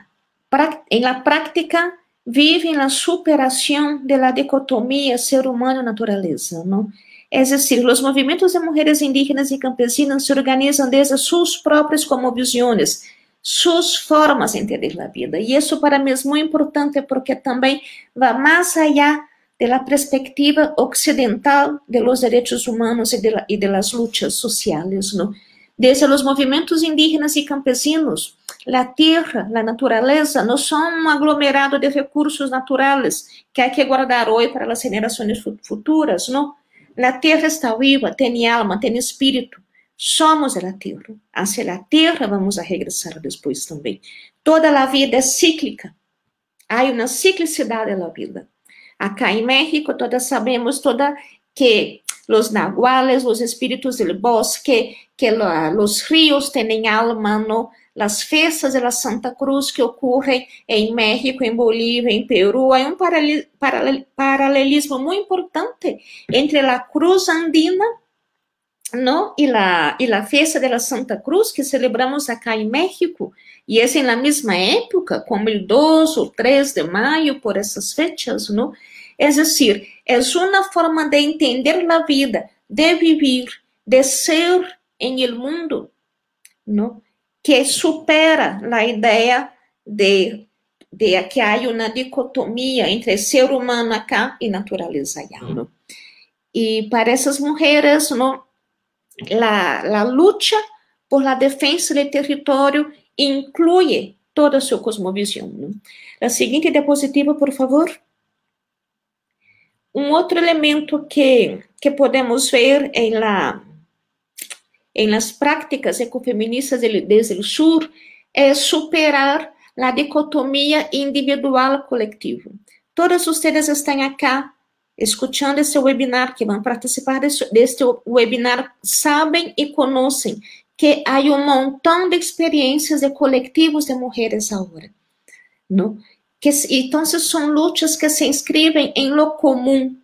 em la prática vivem na superação de la dicotomia ser humano-natureza, não? Decir, os movimentos de mulheres indígenas e campesinas se organizam desde suas próprias cosmovisões, suas formas de entender a vida. E isso para mim é muito importante porque também vai mais allá da perspectiva ocidental de los direitos humanos e de, la, de las luchas sociales, ¿no? Desde os movimentos indígenas e campesinos, a terra, a natureza, não são um aglomerado de recursos naturais que há que guardar hoje para as gerações futuras, não? A terra está viva, tem alma, tem espírito, Somos a terra. Hacia a terra vamos a regressar depois também. Toda a vida é cíclica. Há uma ciclicidade na vida. Acá em México, todas sabemos toda que os nahuales, os espíritos do bosque, que os rios têm alma, no, as festas de la Santa Cruz que ocorrem em México, em Bolívia, em Peru, há um paralelismo muito importante entre a cruz andina ¿no? Y la, y la fiesta de la Santa Cruz que celebramos acá en México, y es en la misma época, como el 2 o 3 de mayo, por esas fechas, ¿no? Es decir, es una forma de entender la vida, de vivir, de ser en el mundo, ¿no? Que supera la idea de, de que hay una dicotomía entre ser humano acá y naturaleza allá, ¿no? Y para esas mujeres, ¿no? la, la lucha por la defensa del território inclui toda a sua cosmovisão. A seguinte diapositiva, por favor. Um outro elemento que, que podemos ver em, la, em las práticas ecofeministas desde o sur é superar a dicotomia individual-coletivo. Todas vocês estão aqui escutando esse webinar, que vão participar deste webinar, sabem e conhecem que há um montão de experiências de coletivos de mulheres agora. Não? Que, então, são lutas que se inscrevem em lo comum,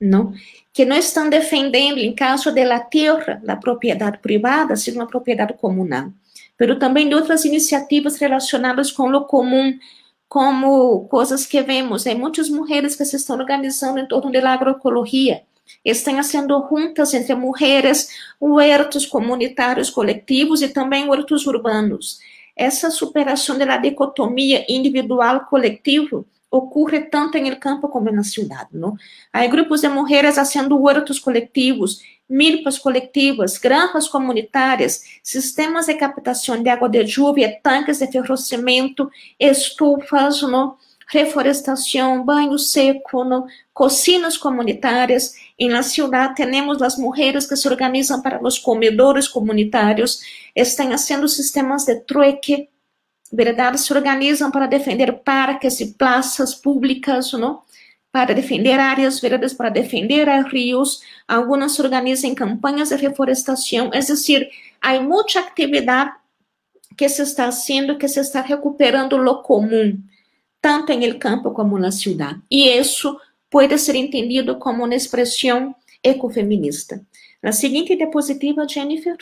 não? Que não estão defendendo, em caso de la terra, a propriedade privada, ser uma propriedade comunal, mas também de outras iniciativas relacionadas com o comum, como coisas que vemos, em muitas mulheres que se estão organizando em torno da agroecologia, estão sendo juntas entre mulheres, huertos comunitários coletivos e também huertos urbanos. Essa superação da dicotomia individual-coletivo ocorre tanto em el campo como na cidade, não? Há grupos de mulheres fazendo huertos coletivos, milpas coletivas, granjas comunitárias, sistemas de captação de água de lluvia, tanques de ferrocimento, estufas, não? reforestação, banho seco, não? cocinas comunitárias. Em la ciudad temos as mulheres que se organizam para os comedores comunitários, estão fazendo sistemas de trueque, verdade? Se organizam para defender parques e praças públicas, não? Para defender áreas verdes, para defender rios. Algumas organizam campanhas de reflorestação. É decir, há muita atividade que se está haciendo, que se está recuperando lo comum, tanto em el campo como na cidade. E isso pode ser entendido como uma expressão ecofeminista. Na seguinte diapositiva, Jennifer.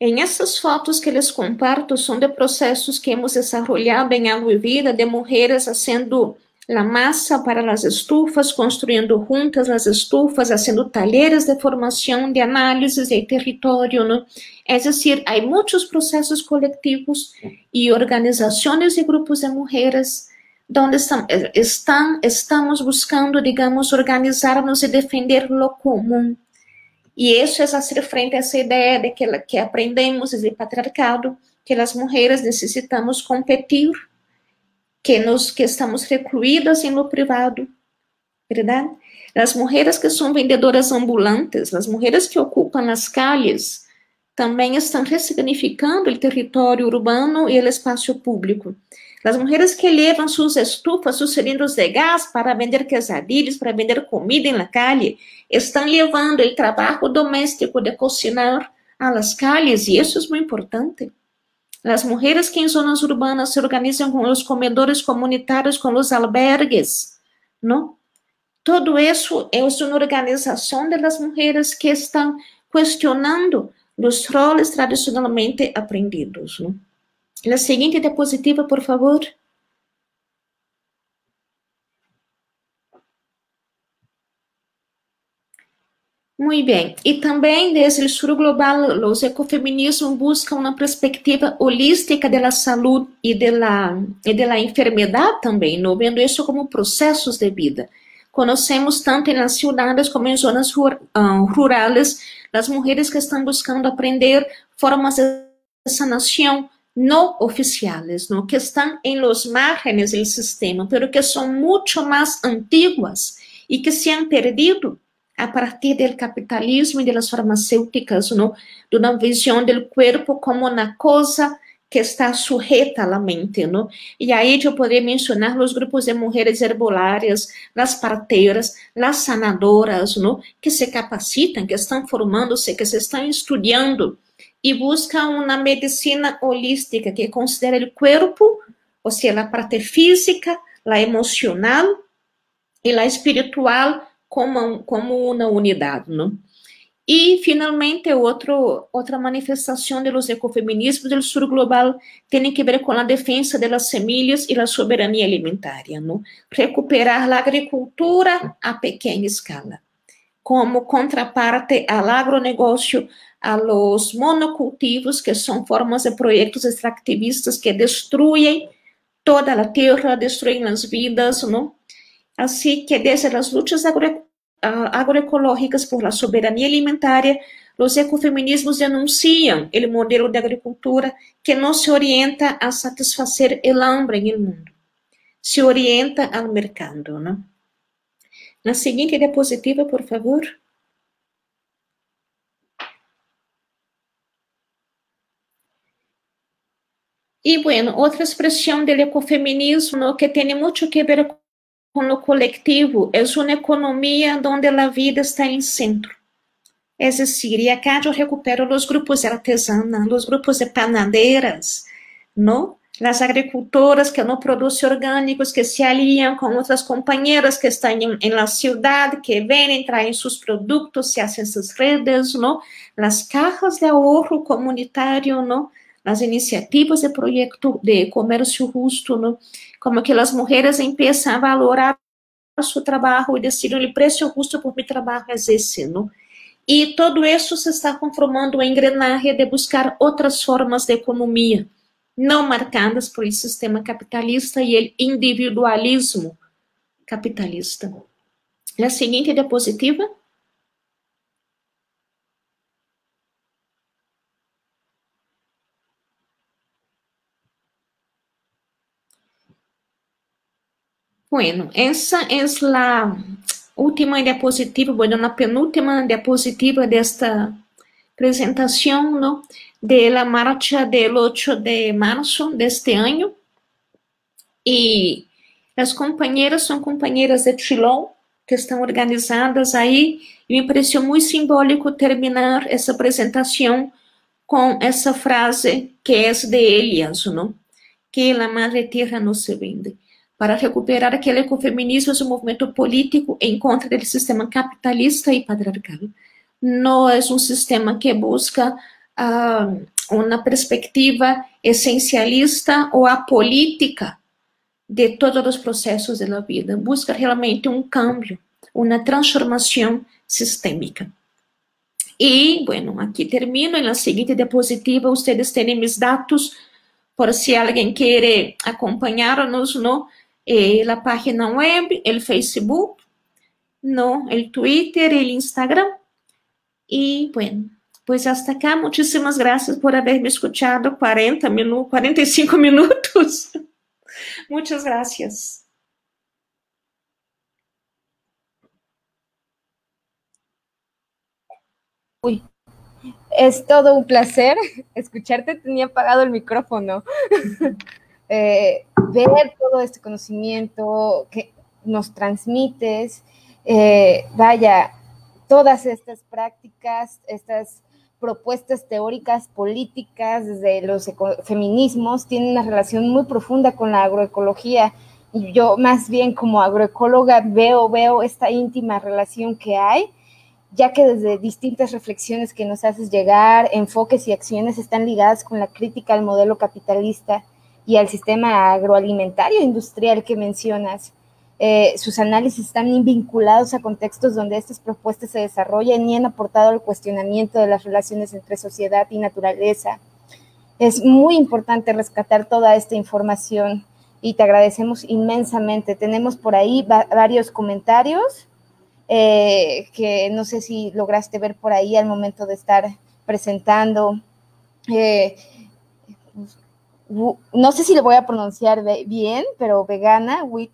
Em essas fotos que les comparto são de processos que hemos desarrollado em Água e Vida, de mulheres fazendo a massa para as estufas, construindo juntas as estufas, fazendo talheres de formação, de análises de território, ¿no? É decir, há muitos processos coletivos e organizações e grupos de mulheres onde estão, estão, estamos buscando, digamos, organizar-nos e defender lo comum, e isso é fazer frente a essa ideia de que, que aprendemos desde o patriarcado, que as mulheres necessitamos competir, que nos que estamos recluídas lo privado, verdade? As mulheres que são vendedoras ambulantes, as mulheres que ocupam as calles, também estão ressignificando o território urbano e o espaço público. As mulheres que levam suas estufas, seus cilindros de gás para vender quesadillas, para vender comida na calle, estão levando o trabalho doméstico de cocinar a las calles, e isso é muito importante. As mulheres que em zonas urbanas se organizam com os comedores comunitários, com os albergues, não? Todo isso é uma organização das mulheres que estão questionando os roles tradicionalmente aprendidos? La seguinte diapositiva, por favor. Muito bem. E também, desde o sul global, os ecofeminismos buscam uma perspectiva holística da saúde e da e da enfermidade também, não vendo isso como processos de vida. Conhecemos tanto nas cidades como em zonas rurais as mulheres que estão buscando aprender formas de sanação, no oficiales, ¿no? que están en los márgenes del sistema, pero que son mucho más antiguas y que se han perdido a partir del capitalismo y de las farmacéuticas, ¿no? de una visión del cuerpo como una cosa que está sujeta à mente, não? E aí eu poderia mencionar os grupos de mulheres herbolarias, as parteiras, as sanadoras, não? Que se capacitam, que estão formando-se, que se estão estudando e busca uma medicina holística que considera o corpo, ou seja, a parte física, a emocional e a espiritual como, como uma unidade, não? E, finalmente, outro, outra manifestação dos ecofeminismos do sul global tem que ver com a defesa das semilhas e a soberania alimentar, não? recuperar a agricultura a pequena escala, como contraparte ao agronegócio, a los monocultivos, que são formas de projetos extrativistas que destruem toda a terra, destruem as vidas, não? Assim que desde as lutas agro, agroecológicas por la soberania alimentaria, os ecofeminismos denunciam o modelo de agricultura que não se orienta a satisfazer o hambre no mundo, se orienta ao mercado, não? Na seguinte diapositiva, por favor. E, bueno, outra expressão do ecofeminismo que tem muito que ver com o coletivo é uma economia onde a vida está em centro. É decir, e acá recupero os grupos de artesanas, os grupos de panadeiras, não? As agricultoras que não produzem orgânicos, que se aliam com outras companheiras que estão em, la cidade, que vêm, traem seus produtos, se fazem essas redes, não? As cajas de ahorro comunitário, não? As iniciativas de projeto de comércio justo, não? Como que as mulheres começam a valorar seu trabalho e decidem o preço justo por meu trabalho é esse, não? E todo isso se está conformando em engrenagem de buscar outras formas de economia, não marcadas por esse sistema capitalista e o individualismo capitalista. A seguinte diapositiva. Bueno, essa é a última diapositiva, bueno, na penúltima diapositiva desta apresentação, ¿no? de la marcha del 8 de março deste ano. E as companheiras são companheiras de Chilon, que estão organizadas aí, e me pareceu muito simbólico terminar essa apresentação com essa frase que é de Elias, não? Que a Madre Terra se vende para recuperar aquele ecofeminismo é um movimento político em contra do sistema capitalista e patriarcal. Não é um sistema que busca uh, uma perspectiva essencialista ou apolítica de todos os processos da vida. Busca realmente um cambio, uma transformação sistêmica. E, bueno, aqui termino. Na seguinte diapositiva, vocês têm meus dados, por se alguém quer acompanhar-nos no eh, la página web, el Facebook, no, el Twitter, el Instagram. Y bueno, pues hasta acá, muchísimas gracias por haberme escuchado 40 minutos, 45 minutos. Muchas gracias. Uy, es todo un placer escucharte. Tenía apagado el micrófono. Eh, ver todo este conocimiento que nos transmites, eh, vaya, todas estas prácticas, estas propuestas teóricas, políticas, desde los feminismos, tienen una relación muy profunda con la agroecología. Y yo más bien como agroecóloga veo, veo esta íntima relación que hay, ya que desde distintas reflexiones que nos haces llegar, enfoques y acciones están ligadas con la crítica al modelo capitalista y al sistema agroalimentario industrial que mencionas. Eh, sus análisis están vinculados a contextos donde estas propuestas se desarrollan y han aportado al cuestionamiento de las relaciones entre sociedad y naturaleza. Es muy importante rescatar toda esta información y te agradecemos inmensamente. Tenemos por ahí varios comentarios eh, que no sé si lograste ver por ahí al momento de estar presentando. Eh, no sé si lo voy a pronunciar bien, pero vegana, with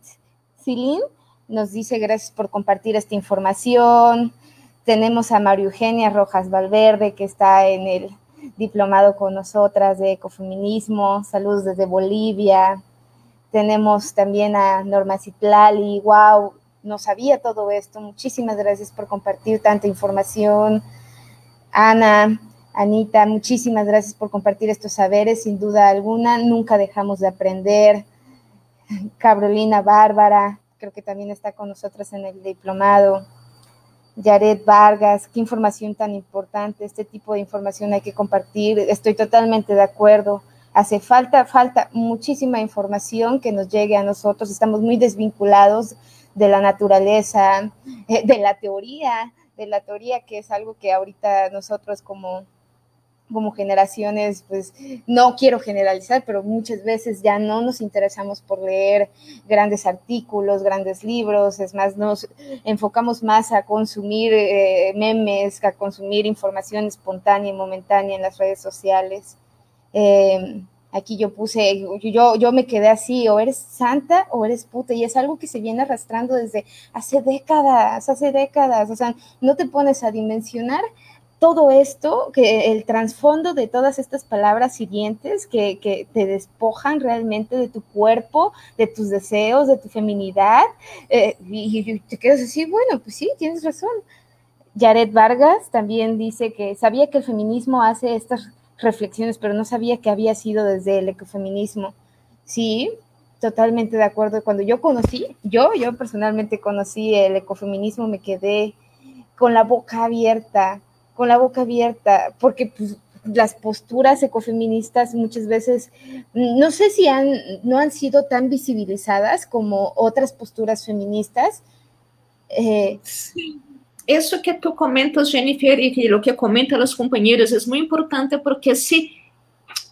Celine, nos dice gracias por compartir esta información. Tenemos a María Eugenia Rojas Valverde, que está en el diplomado con nosotras de ecofeminismo. Saludos desde Bolivia. Tenemos también a Norma Citlali. Wow, no sabía todo esto. Muchísimas gracias por compartir tanta información. Ana, Anita, muchísimas gracias por compartir estos saberes, sin duda alguna, nunca dejamos de aprender. Carolina Bárbara, creo que también está con nosotros en el diplomado. Yared Vargas, qué información tan importante, este tipo de información hay que compartir, estoy totalmente de acuerdo. Hace falta, falta muchísima información que nos llegue a nosotros, estamos muy desvinculados de la naturaleza, eh, de la teoría, de la teoría que es algo que ahorita nosotros como como generaciones, pues no quiero generalizar, pero muchas veces ya no nos interesamos por leer grandes artículos, grandes libros, es más, nos enfocamos más a consumir eh, memes, a consumir información espontánea y momentánea en las redes sociales. Eh, aquí yo puse, yo, yo me quedé así, o eres santa o eres puta, y es algo que se viene arrastrando desde hace décadas, hace décadas, o sea, no te pones a dimensionar todo esto, que el trasfondo de todas estas palabras hirientes que, que, te despojan realmente de tu cuerpo, de tus deseos, de tu feminidad, eh, y, te quedas así, bueno, pues sí, tienes razón. Jared Vargas también dice que sabía que el feminismo hace estas reflexiones, pero no sabía que había sido desde el ecofeminismo. Sí, totalmente de acuerdo. Cuando yo conocí, yo, yo personalmente conocí el ecofeminismo, me quedé con la boca abierta, con la boca abierta, porque pues, las posturas ecofeministas muchas veces, no sé si han, no han sido tan visibilizadas como otras posturas feministas. Eh. Eso que tú comentas, Jennifer, y lo que comentan los compañeros es muy importante porque sí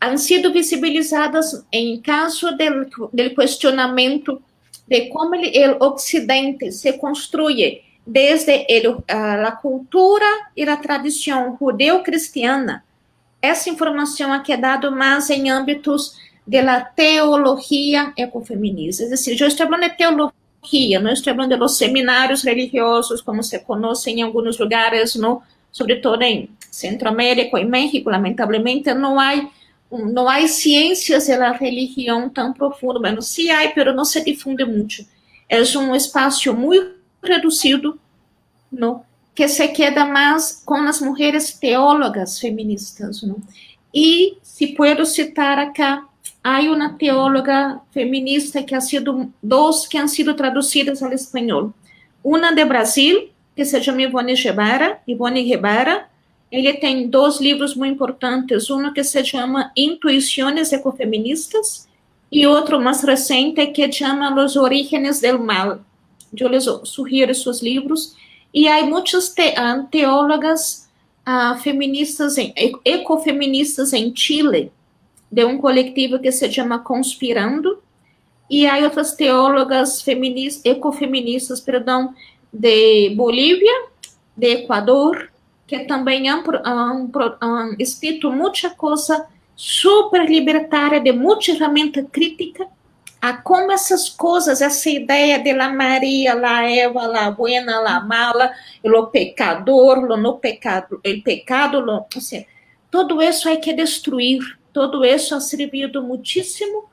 han sido visibilizadas en caso del, del cuestionamiento de cómo el occidente se construye desde el, uh, la cultura e a tradição judeu-cristiana. Essa informação ha quedado mais em âmbitos da teologia ecofeminista. É decir, eu estou falando de teologia, não estou falando dos seminários religiosos, como se conhece em alguns lugares, no, sobretudo em Centroamérica e México, lamentavelmente, não há não há ciências da religião tão profundo, mas sim há, mas não se difunde muito. É um espaço muito reducido, ¿no? que se queda más con las mujeres teólogas feministas. ¿no? Y si puedo citar acá, hay una teóloga feminista que ha sido, dos que han sido traducidas al español. Una de Brasil, que se llama Ivone Guevara, Ivone Guevara, ele tem dois livros muito importantes, um que se chama Intuições Ecofeministas e outro mais recente que chama Los Orígenes del Mal, eu lhes sugiro seus livros. E há muitas te, teólogas uh, feministas, em, ecofeministas em Chile, de um coletivo que se chama Conspirando. E há outras teólogas feministas, ecofeministas, perdão, de Bolívia, de Equador, que também han, han, han escrito muita coisa super libertária, de muita ferramenta crítica, a como essas coisas, essa ideia de la Maria, la Eva, la buena, la mala, o pecador, lo no pecado, el pecado, lo, o sea, todo isso hay que destruir, todo isso ha servido muchísimo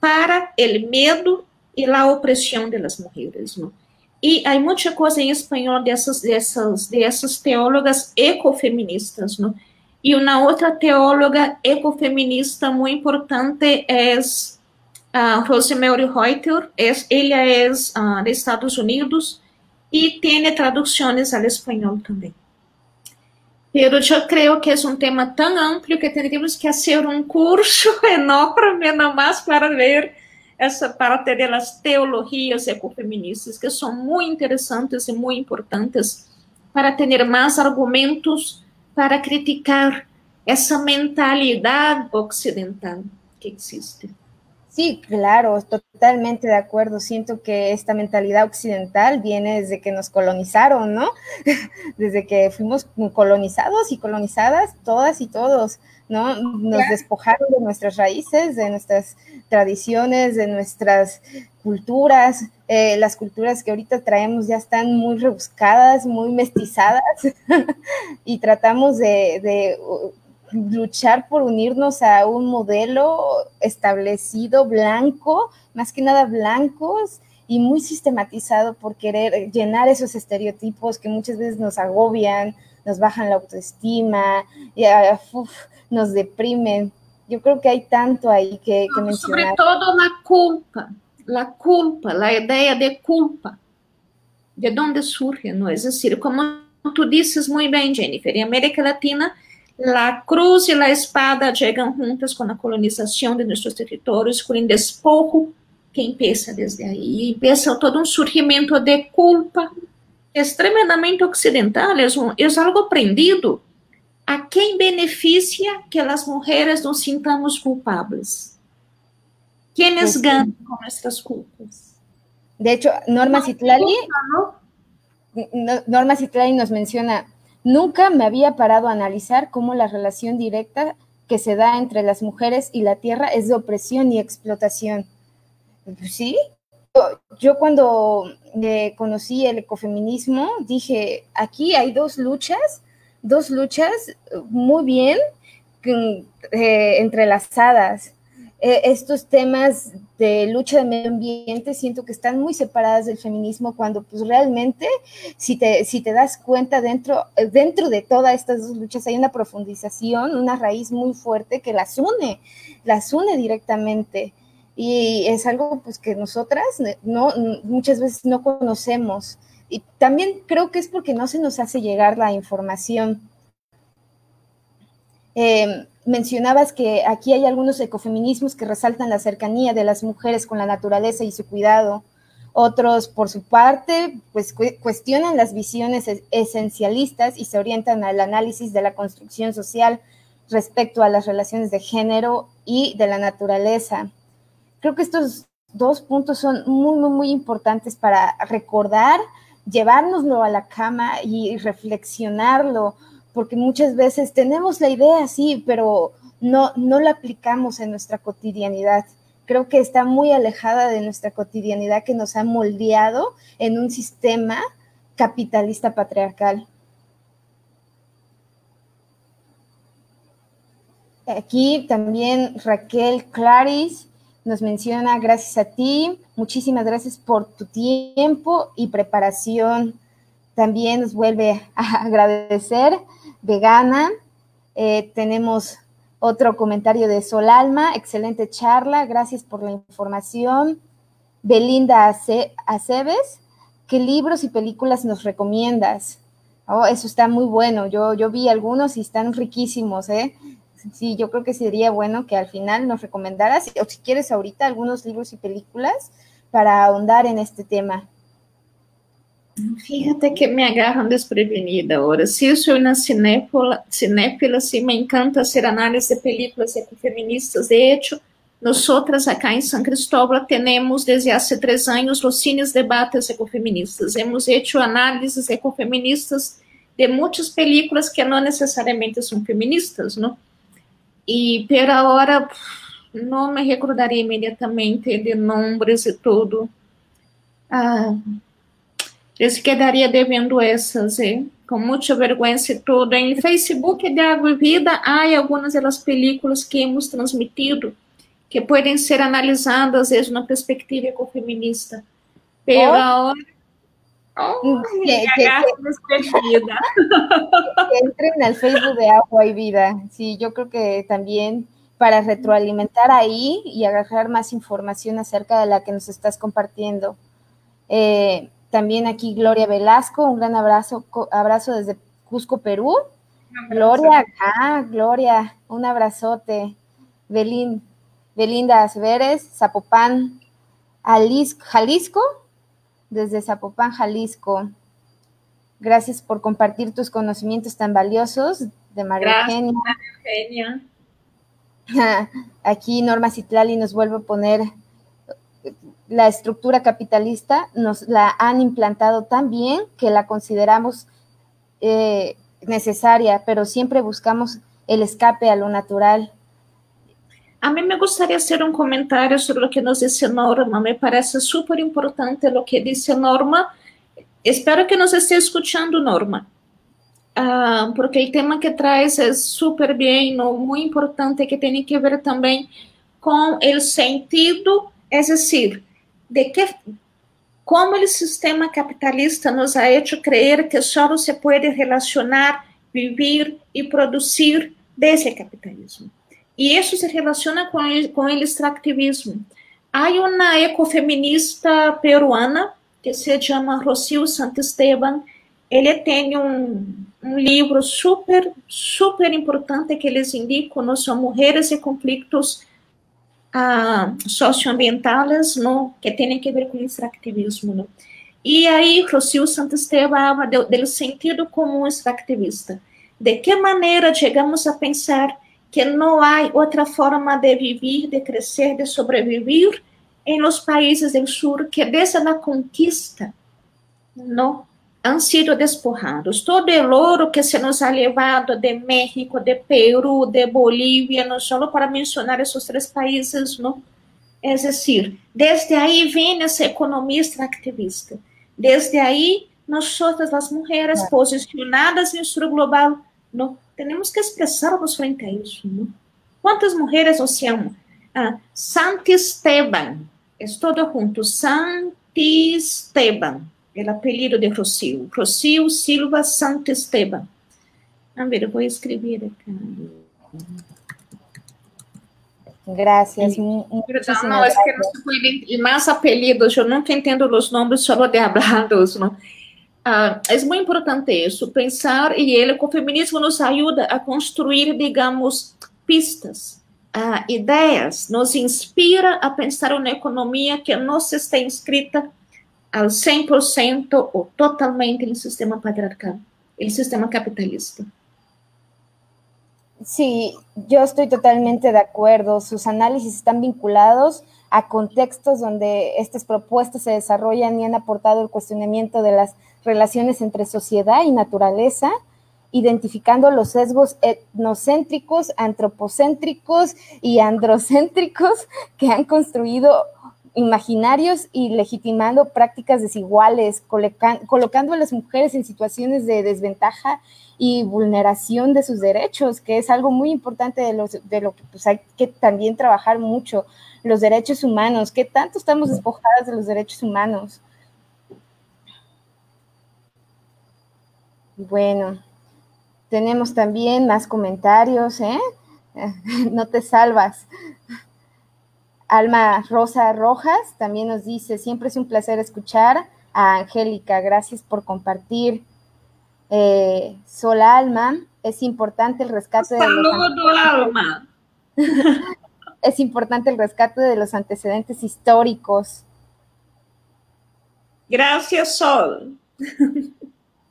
para el medo e la opressão de las mujeres, ¿no? E há muita coisa em espanhol dessas, dessas, dessas teólogas ecofeministas, ¿no? E uma outra teóloga ecofeminista muito importante é Uh, Rosemary Reuter, es, ella es uh, de Estados Unidos y tiene traducciones al español también. Pero yo creo que es un tema tan amplio que tendríamos que hacer un curso enorme nomás para ver essa parte de las teologías ecofeministas, que son muy interesantes y muy importantes para tener más argumentos para criticar essa mentalidade ocidental que existe. Sí, claro, totalmente de acuerdo. Siento que esta mentalidad occidental viene desde que nos colonizaron, ¿no? Desde que fuimos colonizados y colonizadas, todas y todos, ¿no? Nos despojaron de nuestras raíces, de nuestras tradiciones, de nuestras culturas. Eh, las culturas que ahorita traemos ya están muy rebuscadas, muy mestizadas y tratamos de, de luchar por unirnos a un modelo establecido, blanco, más que nada blancos y muy sistematizado por querer llenar esos estereotipos que muchas veces nos agobian, nos bajan la autoestima, y, uf, nos deprimen. Yo creo que hay tanto ahí que, que mencionar. Sobre todo la culpa, la culpa, la idea de culpa. ¿De dónde surge? ¿no? Es decir, como tú dices muy bien, Jennifer, en América Latina La cruz e a espada chegam juntas com a colonização de nossos territórios, com o despojo que empieza desde aí. Empieza todo um surgimento de culpa extremamente ocidental, é, um, é algo aprendido. A quem beneficia que as mulheres nos sintamos culpables? Quienes ganham com essas culpas? De hecho, Norma Citlali, Norma Citlali nos menciona Nunca me había parado a analizar cómo la relación directa que se da entre las mujeres y la tierra es de opresión y explotación. Sí, yo cuando eh, conocí el ecofeminismo dije, aquí hay dos luchas dos luchas muy bien eh, entrelazadas. Eh, estos temas de lucha de medio ambiente siento que están muy separadas del feminismo cuando pues realmente si te, si te das cuenta dentro, dentro de todas estas dos luchas hay una profundización, una raíz muy fuerte que las une, las une directamente y es algo pues que nosotras no, muchas veces no conocemos y también creo que es porque no se nos hace llegar la información. Eh, mencionabas que aquí hay algunos ecofeminismos que resaltan la cercanía de las mujeres con la naturaleza y su cuidado. Otros, por su parte, pues cuestionan las visiones esencialistas y se orientan al análisis de la construcción social respecto a las relaciones de género y de la naturaleza. Creo que estos dos puntos son muy, muy, muy importantes para recordar, llevárnoslo a la cama y reflexionarlo, porque muchas veces tenemos la idea, sí, pero no, no la aplicamos en nuestra cotidianidad. Creo que está muy alejada de nuestra cotidianidad que nos ha moldeado en un sistema capitalista patriarcal. Aquí también Raquel Claris nos menciona, gracias a ti, muchísimas gracias por tu tiempo y preparación. También nos vuelve a agradecer vegana. Eh, tenemos otro comentario de Sol Alma, excelente charla, gracias por la información. Belinda Aceves, ¿qué libros y películas nos recomiendas? Oh, eso está muy bueno, yo, yo vi algunos y están riquísimos, ¿eh? Sí, yo creo que sería bueno que al final nos recomendaras, o si quieres ahorita, algunos libros y películas para ahondar en este tema. Fíjate que me agarram desprevenida agora. Se eu uma cinéfila, cinéfila, sim, me encanta ser análise de películas ecofeministas. De hecho, nós outras acá em São Cristóvão temos desde há três anos os cines debates ecofeministas. Hemos hecho análises ecofeministas de muitas películas que não necessariamente são feministas, não? E, per hora, não me recordaria imediatamente de nomes e tudo. Ah, eu se quedaria devendo essas, eh? com muita vergonha e tudo. Em Facebook de Água e Vida, há algumas das películas que hemos transmitido que podem ser analisadas, às vezes, na perspectiva ecofeminista. Pela oh. hora. Oh, que, que, entren al Facebook de Agua y Vida. Sí, yo creo que también para retroalimentar ahí y agarrar más información acerca de la que nos estás compartiendo. Eh, también aquí Gloria Velasco, un gran abrazo, abrazo desde Cusco, Perú. Gloria acá, Gloria, un abrazote. Belín, Belinda Aceveres, Zapopan, Jalisco, desde Zapopan, Jalisco. Gracias por compartir tus conocimientos tan valiosos de María Eugenia. Aquí Norma Citlali nos vuelve a poner la estructura capitalista nos la han implantado tan bien que la consideramos eh, necesaria, pero siempre buscamos el escape a lo natural. A mí me gustaría hacer un comentario sobre lo que nos dice Norma. Me parece súper importante lo que dice Norma. Espero que nos esté escuchando, Norma. Uh, porque el tema que traes es súper bien, ¿no? muy importante, que tiene que ver también con el sentido, es decir, de que como o sistema capitalista nos ha hecho creer que só se pode relacionar, vivir e produzir desse capitalismo. E isso se relaciona com, o extrativismo. Há uma ecofeminista peruana que se chama Rocio Santisteban. Ele tem um, um livro super, super importante que eles indicam, são Mulheres e Conflitos ah, socioambientales que têm que ver com extractivismo. No. E aí, Rocio Santisteban habla do, do sentido comum extractivista. De que maneira chegamos a pensar que não há outra forma de viver, de crescer, de sobreviver em los países do sur que desde a conquista não han sido despojados. Todo o ouro que se nos ha levado de México, de Peru, de Bolívia, não só para mencionar esses três países, não? É decir, desde aí vem essa economia extractivista. Desde aí, nós, as mulheres posicionadas em sul global, não? Temos que expressarmos frente a isso, não? Quantas mulheres nos chamam? Ah, Santisteban, é todo junto, Santisteban, é o apelido de Rocio, Rocio Silva Santisteban. A ver, eu vou escrever aqui. Gracias. Perdão, não, es que no se pueden más apellidos, yo nunca entiendo los nombres solo de hablados, ¿no? Uh, é muito importante isso, pensar, e ele, o feminismo nos ajuda a construir, digamos, pistas, uh, ideias, nos inspira a pensar uma economia que não está inscrita al 100% ou totalmente no sistema patriarcal, no sistema capitalista. Sí, yo estoy totalmente de acuerdo. Sus análisis están vinculados a contextos donde estas propuestas se desarrollan y han aportado el cuestionamiento de las relaciones entre sociedad y naturaleza, identificando los sesgos etnocéntricos, antropocéntricos y androcéntricos que han construido imaginarios y legitimando prácticas desiguales, colocando a las mujeres en situaciones de desventaja y vulneración de sus derechos, que es algo muy importante de, los, de lo que pues, hay que también trabajar mucho, los derechos humanos, que tanto estamos despojadas de los derechos humanos. Bueno, tenemos también más comentarios, ¿eh? No te salvas. Alma Rosa Rojas también nos dice, siempre es un placer escuchar a Angélica, gracias por compartir. Eh, Sol Alma, es importante el rescate de los Alma. es importante el rescate de los antecedentes históricos. Gracias, Sol.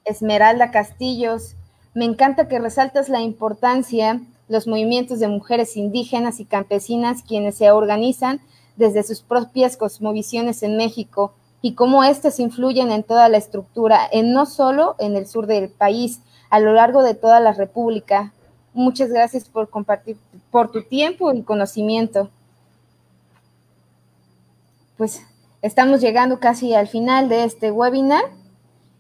Esmeralda Castillos, me encanta que resaltas la importancia los movimientos de mujeres indígenas y campesinas quienes se organizan desde sus propias cosmovisiones en México y cómo éstas influyen en toda la estructura, en no solo en el sur del país, a lo largo de toda la República. Muchas gracias por compartir, por tu tiempo y conocimiento. Pues estamos llegando casi al final de este webinar.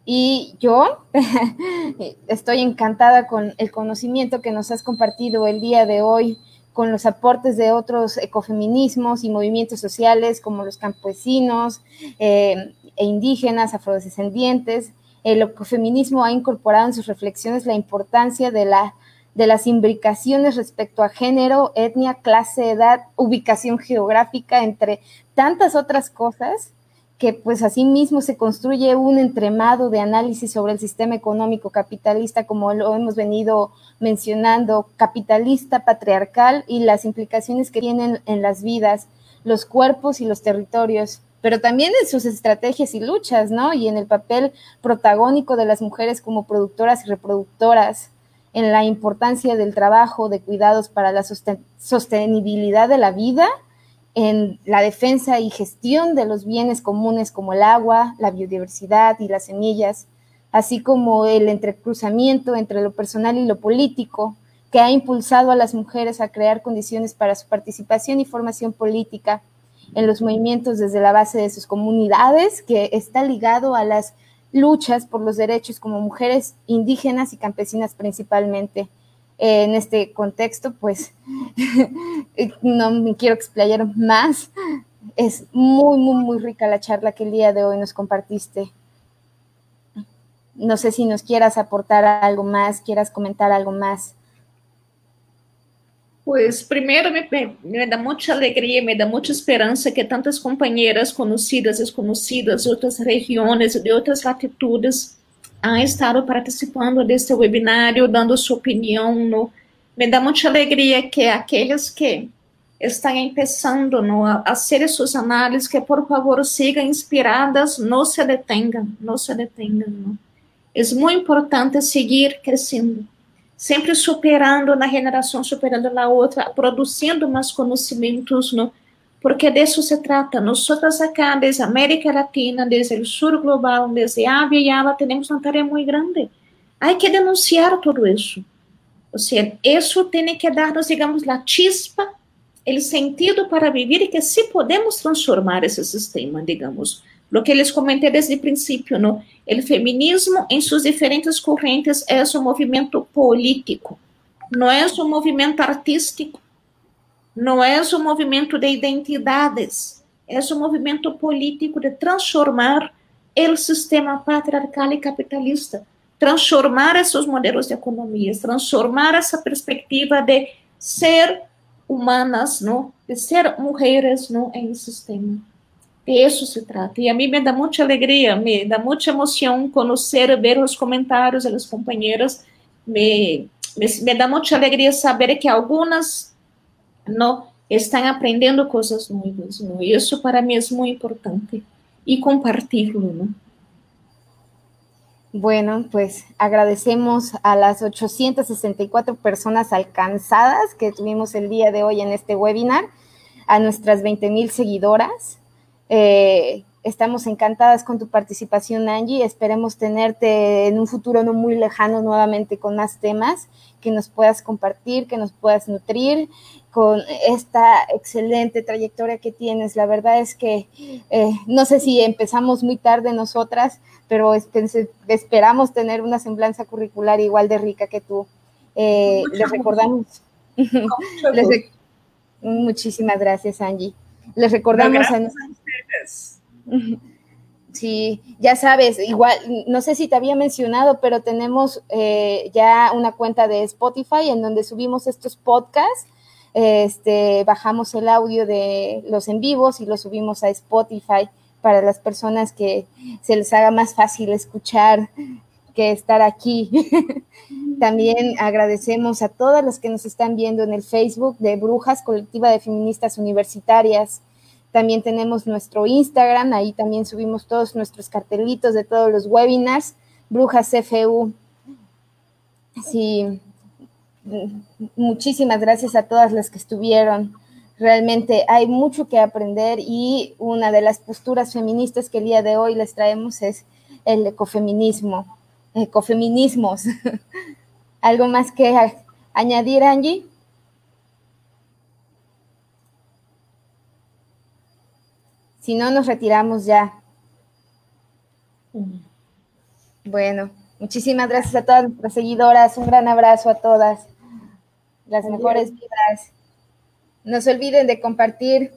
Y yo estoy encantada con el conocimiento que nos has compartido el día de hoy, con los aportes de otros ecofeminismos y movimientos sociales como los campesinos eh, e indígenas, afrodescendientes. El ecofeminismo ha incorporado en sus reflexiones la importancia de, la, de las imbricaciones respecto a género, etnia, clase, edad, ubicación geográfica, entre tantas otras cosas que pues mismo se construye un entremado de análisis sobre el sistema económico capitalista, como lo hemos venido mencionando, capitalista, patriarcal y las implicaciones que tienen en las vidas, los cuerpos y los territorios, pero también en sus estrategias y luchas, ¿no? Y en el papel protagónico de las mujeres como productoras y reproductoras, en la importancia del trabajo de cuidados para la sostenibilidad de la vida en la defensa y gestión de los bienes comunes como el agua, la biodiversidad y las semillas, así como el entrecruzamiento entre lo personal y lo político, que ha impulsado a las mujeres a crear condiciones para su participación y formación política en los movimientos desde la base de sus comunidades, que está ligado a las luchas por los derechos como mujeres indígenas y campesinas principalmente en este contexto, pues no me quiero explayar más. Es muy, muy, muy rica la charla que el día de hoy nos compartiste. No sé si nos quieras aportar algo más, quieras comentar algo más. Pues primero me, me, da mucha alegría, me da mucha esperanza que tantas compañeras conocidas, desconocidas de otras regiones, de otras latitudes, han estado participando deste webinário, dando sua opinião. No, me dá muita alegria que aqueles que estão começando no, a fazer suas análises, que por favor sigam inspiradas, não se detenham, não se detenham. Não. É muito importante seguir crescendo, sempre superando na geração, superando na outra, produzindo mais conhecimentos, não? Porque de eso se trata. Nosotras acá, desde América Latina, desde el sur global, desde Avia y Ala, tenemos una tarea muy grande. Hay que denunciar todo eso. O sea, eso tiene que darnos, digamos, la chispa, el sentido para vivir y que sí podemos transformar ese sistema, digamos. Lo que les comenté desde el principio, ¿no? El feminismo en sus diferentes corrientes es un movimiento político, no es un movimiento artístico, no es un movimiento de identidades, es un movimiento político de transformar el sistema patriarcal y capitalista, transformar esos modelos de economías, transformar esa perspectiva de ser humanas, ¿no? De ser mujeres, ¿no? En el sistema. De eso se trata. Y a mí me da mucha alegría, me da mucha emoción conocer, ver los comentarios de los compañeros. Me, me, me da mucha alegría saber que algunas no están aprendiendo cosas nuevas. ¿no? Y eso para mí es muy importante. Y compartirlo, ¿no? Bueno, pues agradecemos a las 864 personas alcanzadas que tuvimos el día de hoy en este webinar, a nuestras 20 mil seguidoras, eh, estamos encantadas con tu participación, Angie. Esperemos tenerte en un futuro no muy lejano nuevamente con más temas que nos puedas compartir, que nos puedas nutrir con esta excelente trayectoria que tienes. La verdad es que eh, no sé si empezamos muy tarde nosotras, pero esperamos tener una semblanza curricular igual de rica que tú. Eh, les recordamos. muchísimas gracias, Angie. Les recordamos a Sí, ya sabes, igual, no sé si te había mencionado, pero tenemos eh, ya una cuenta de Spotify en donde subimos estos podcasts. Este, bajamos el audio de los en vivos y lo subimos a Spotify para las personas que se les haga más fácil escuchar que estar aquí. También agradecemos a todas las que nos están viendo en el Facebook de Brujas, Colectiva de Feministas Universitarias. También tenemos nuestro Instagram, ahí también subimos todos nuestros cartelitos de todos los webinars, Brujas CFU. Sí, muchísimas gracias a todas las que estuvieron. Realmente hay mucho que aprender y una de las posturas feministas que el día de hoy les traemos es el ecofeminismo, ecofeminismos. ¿Algo más que añadir, Angie? Si no, nos retiramos ya. Bueno, muchísimas gracias a todas nuestras seguidoras. Un gran abrazo a todas. Las mejores vidas. No se olviden de compartir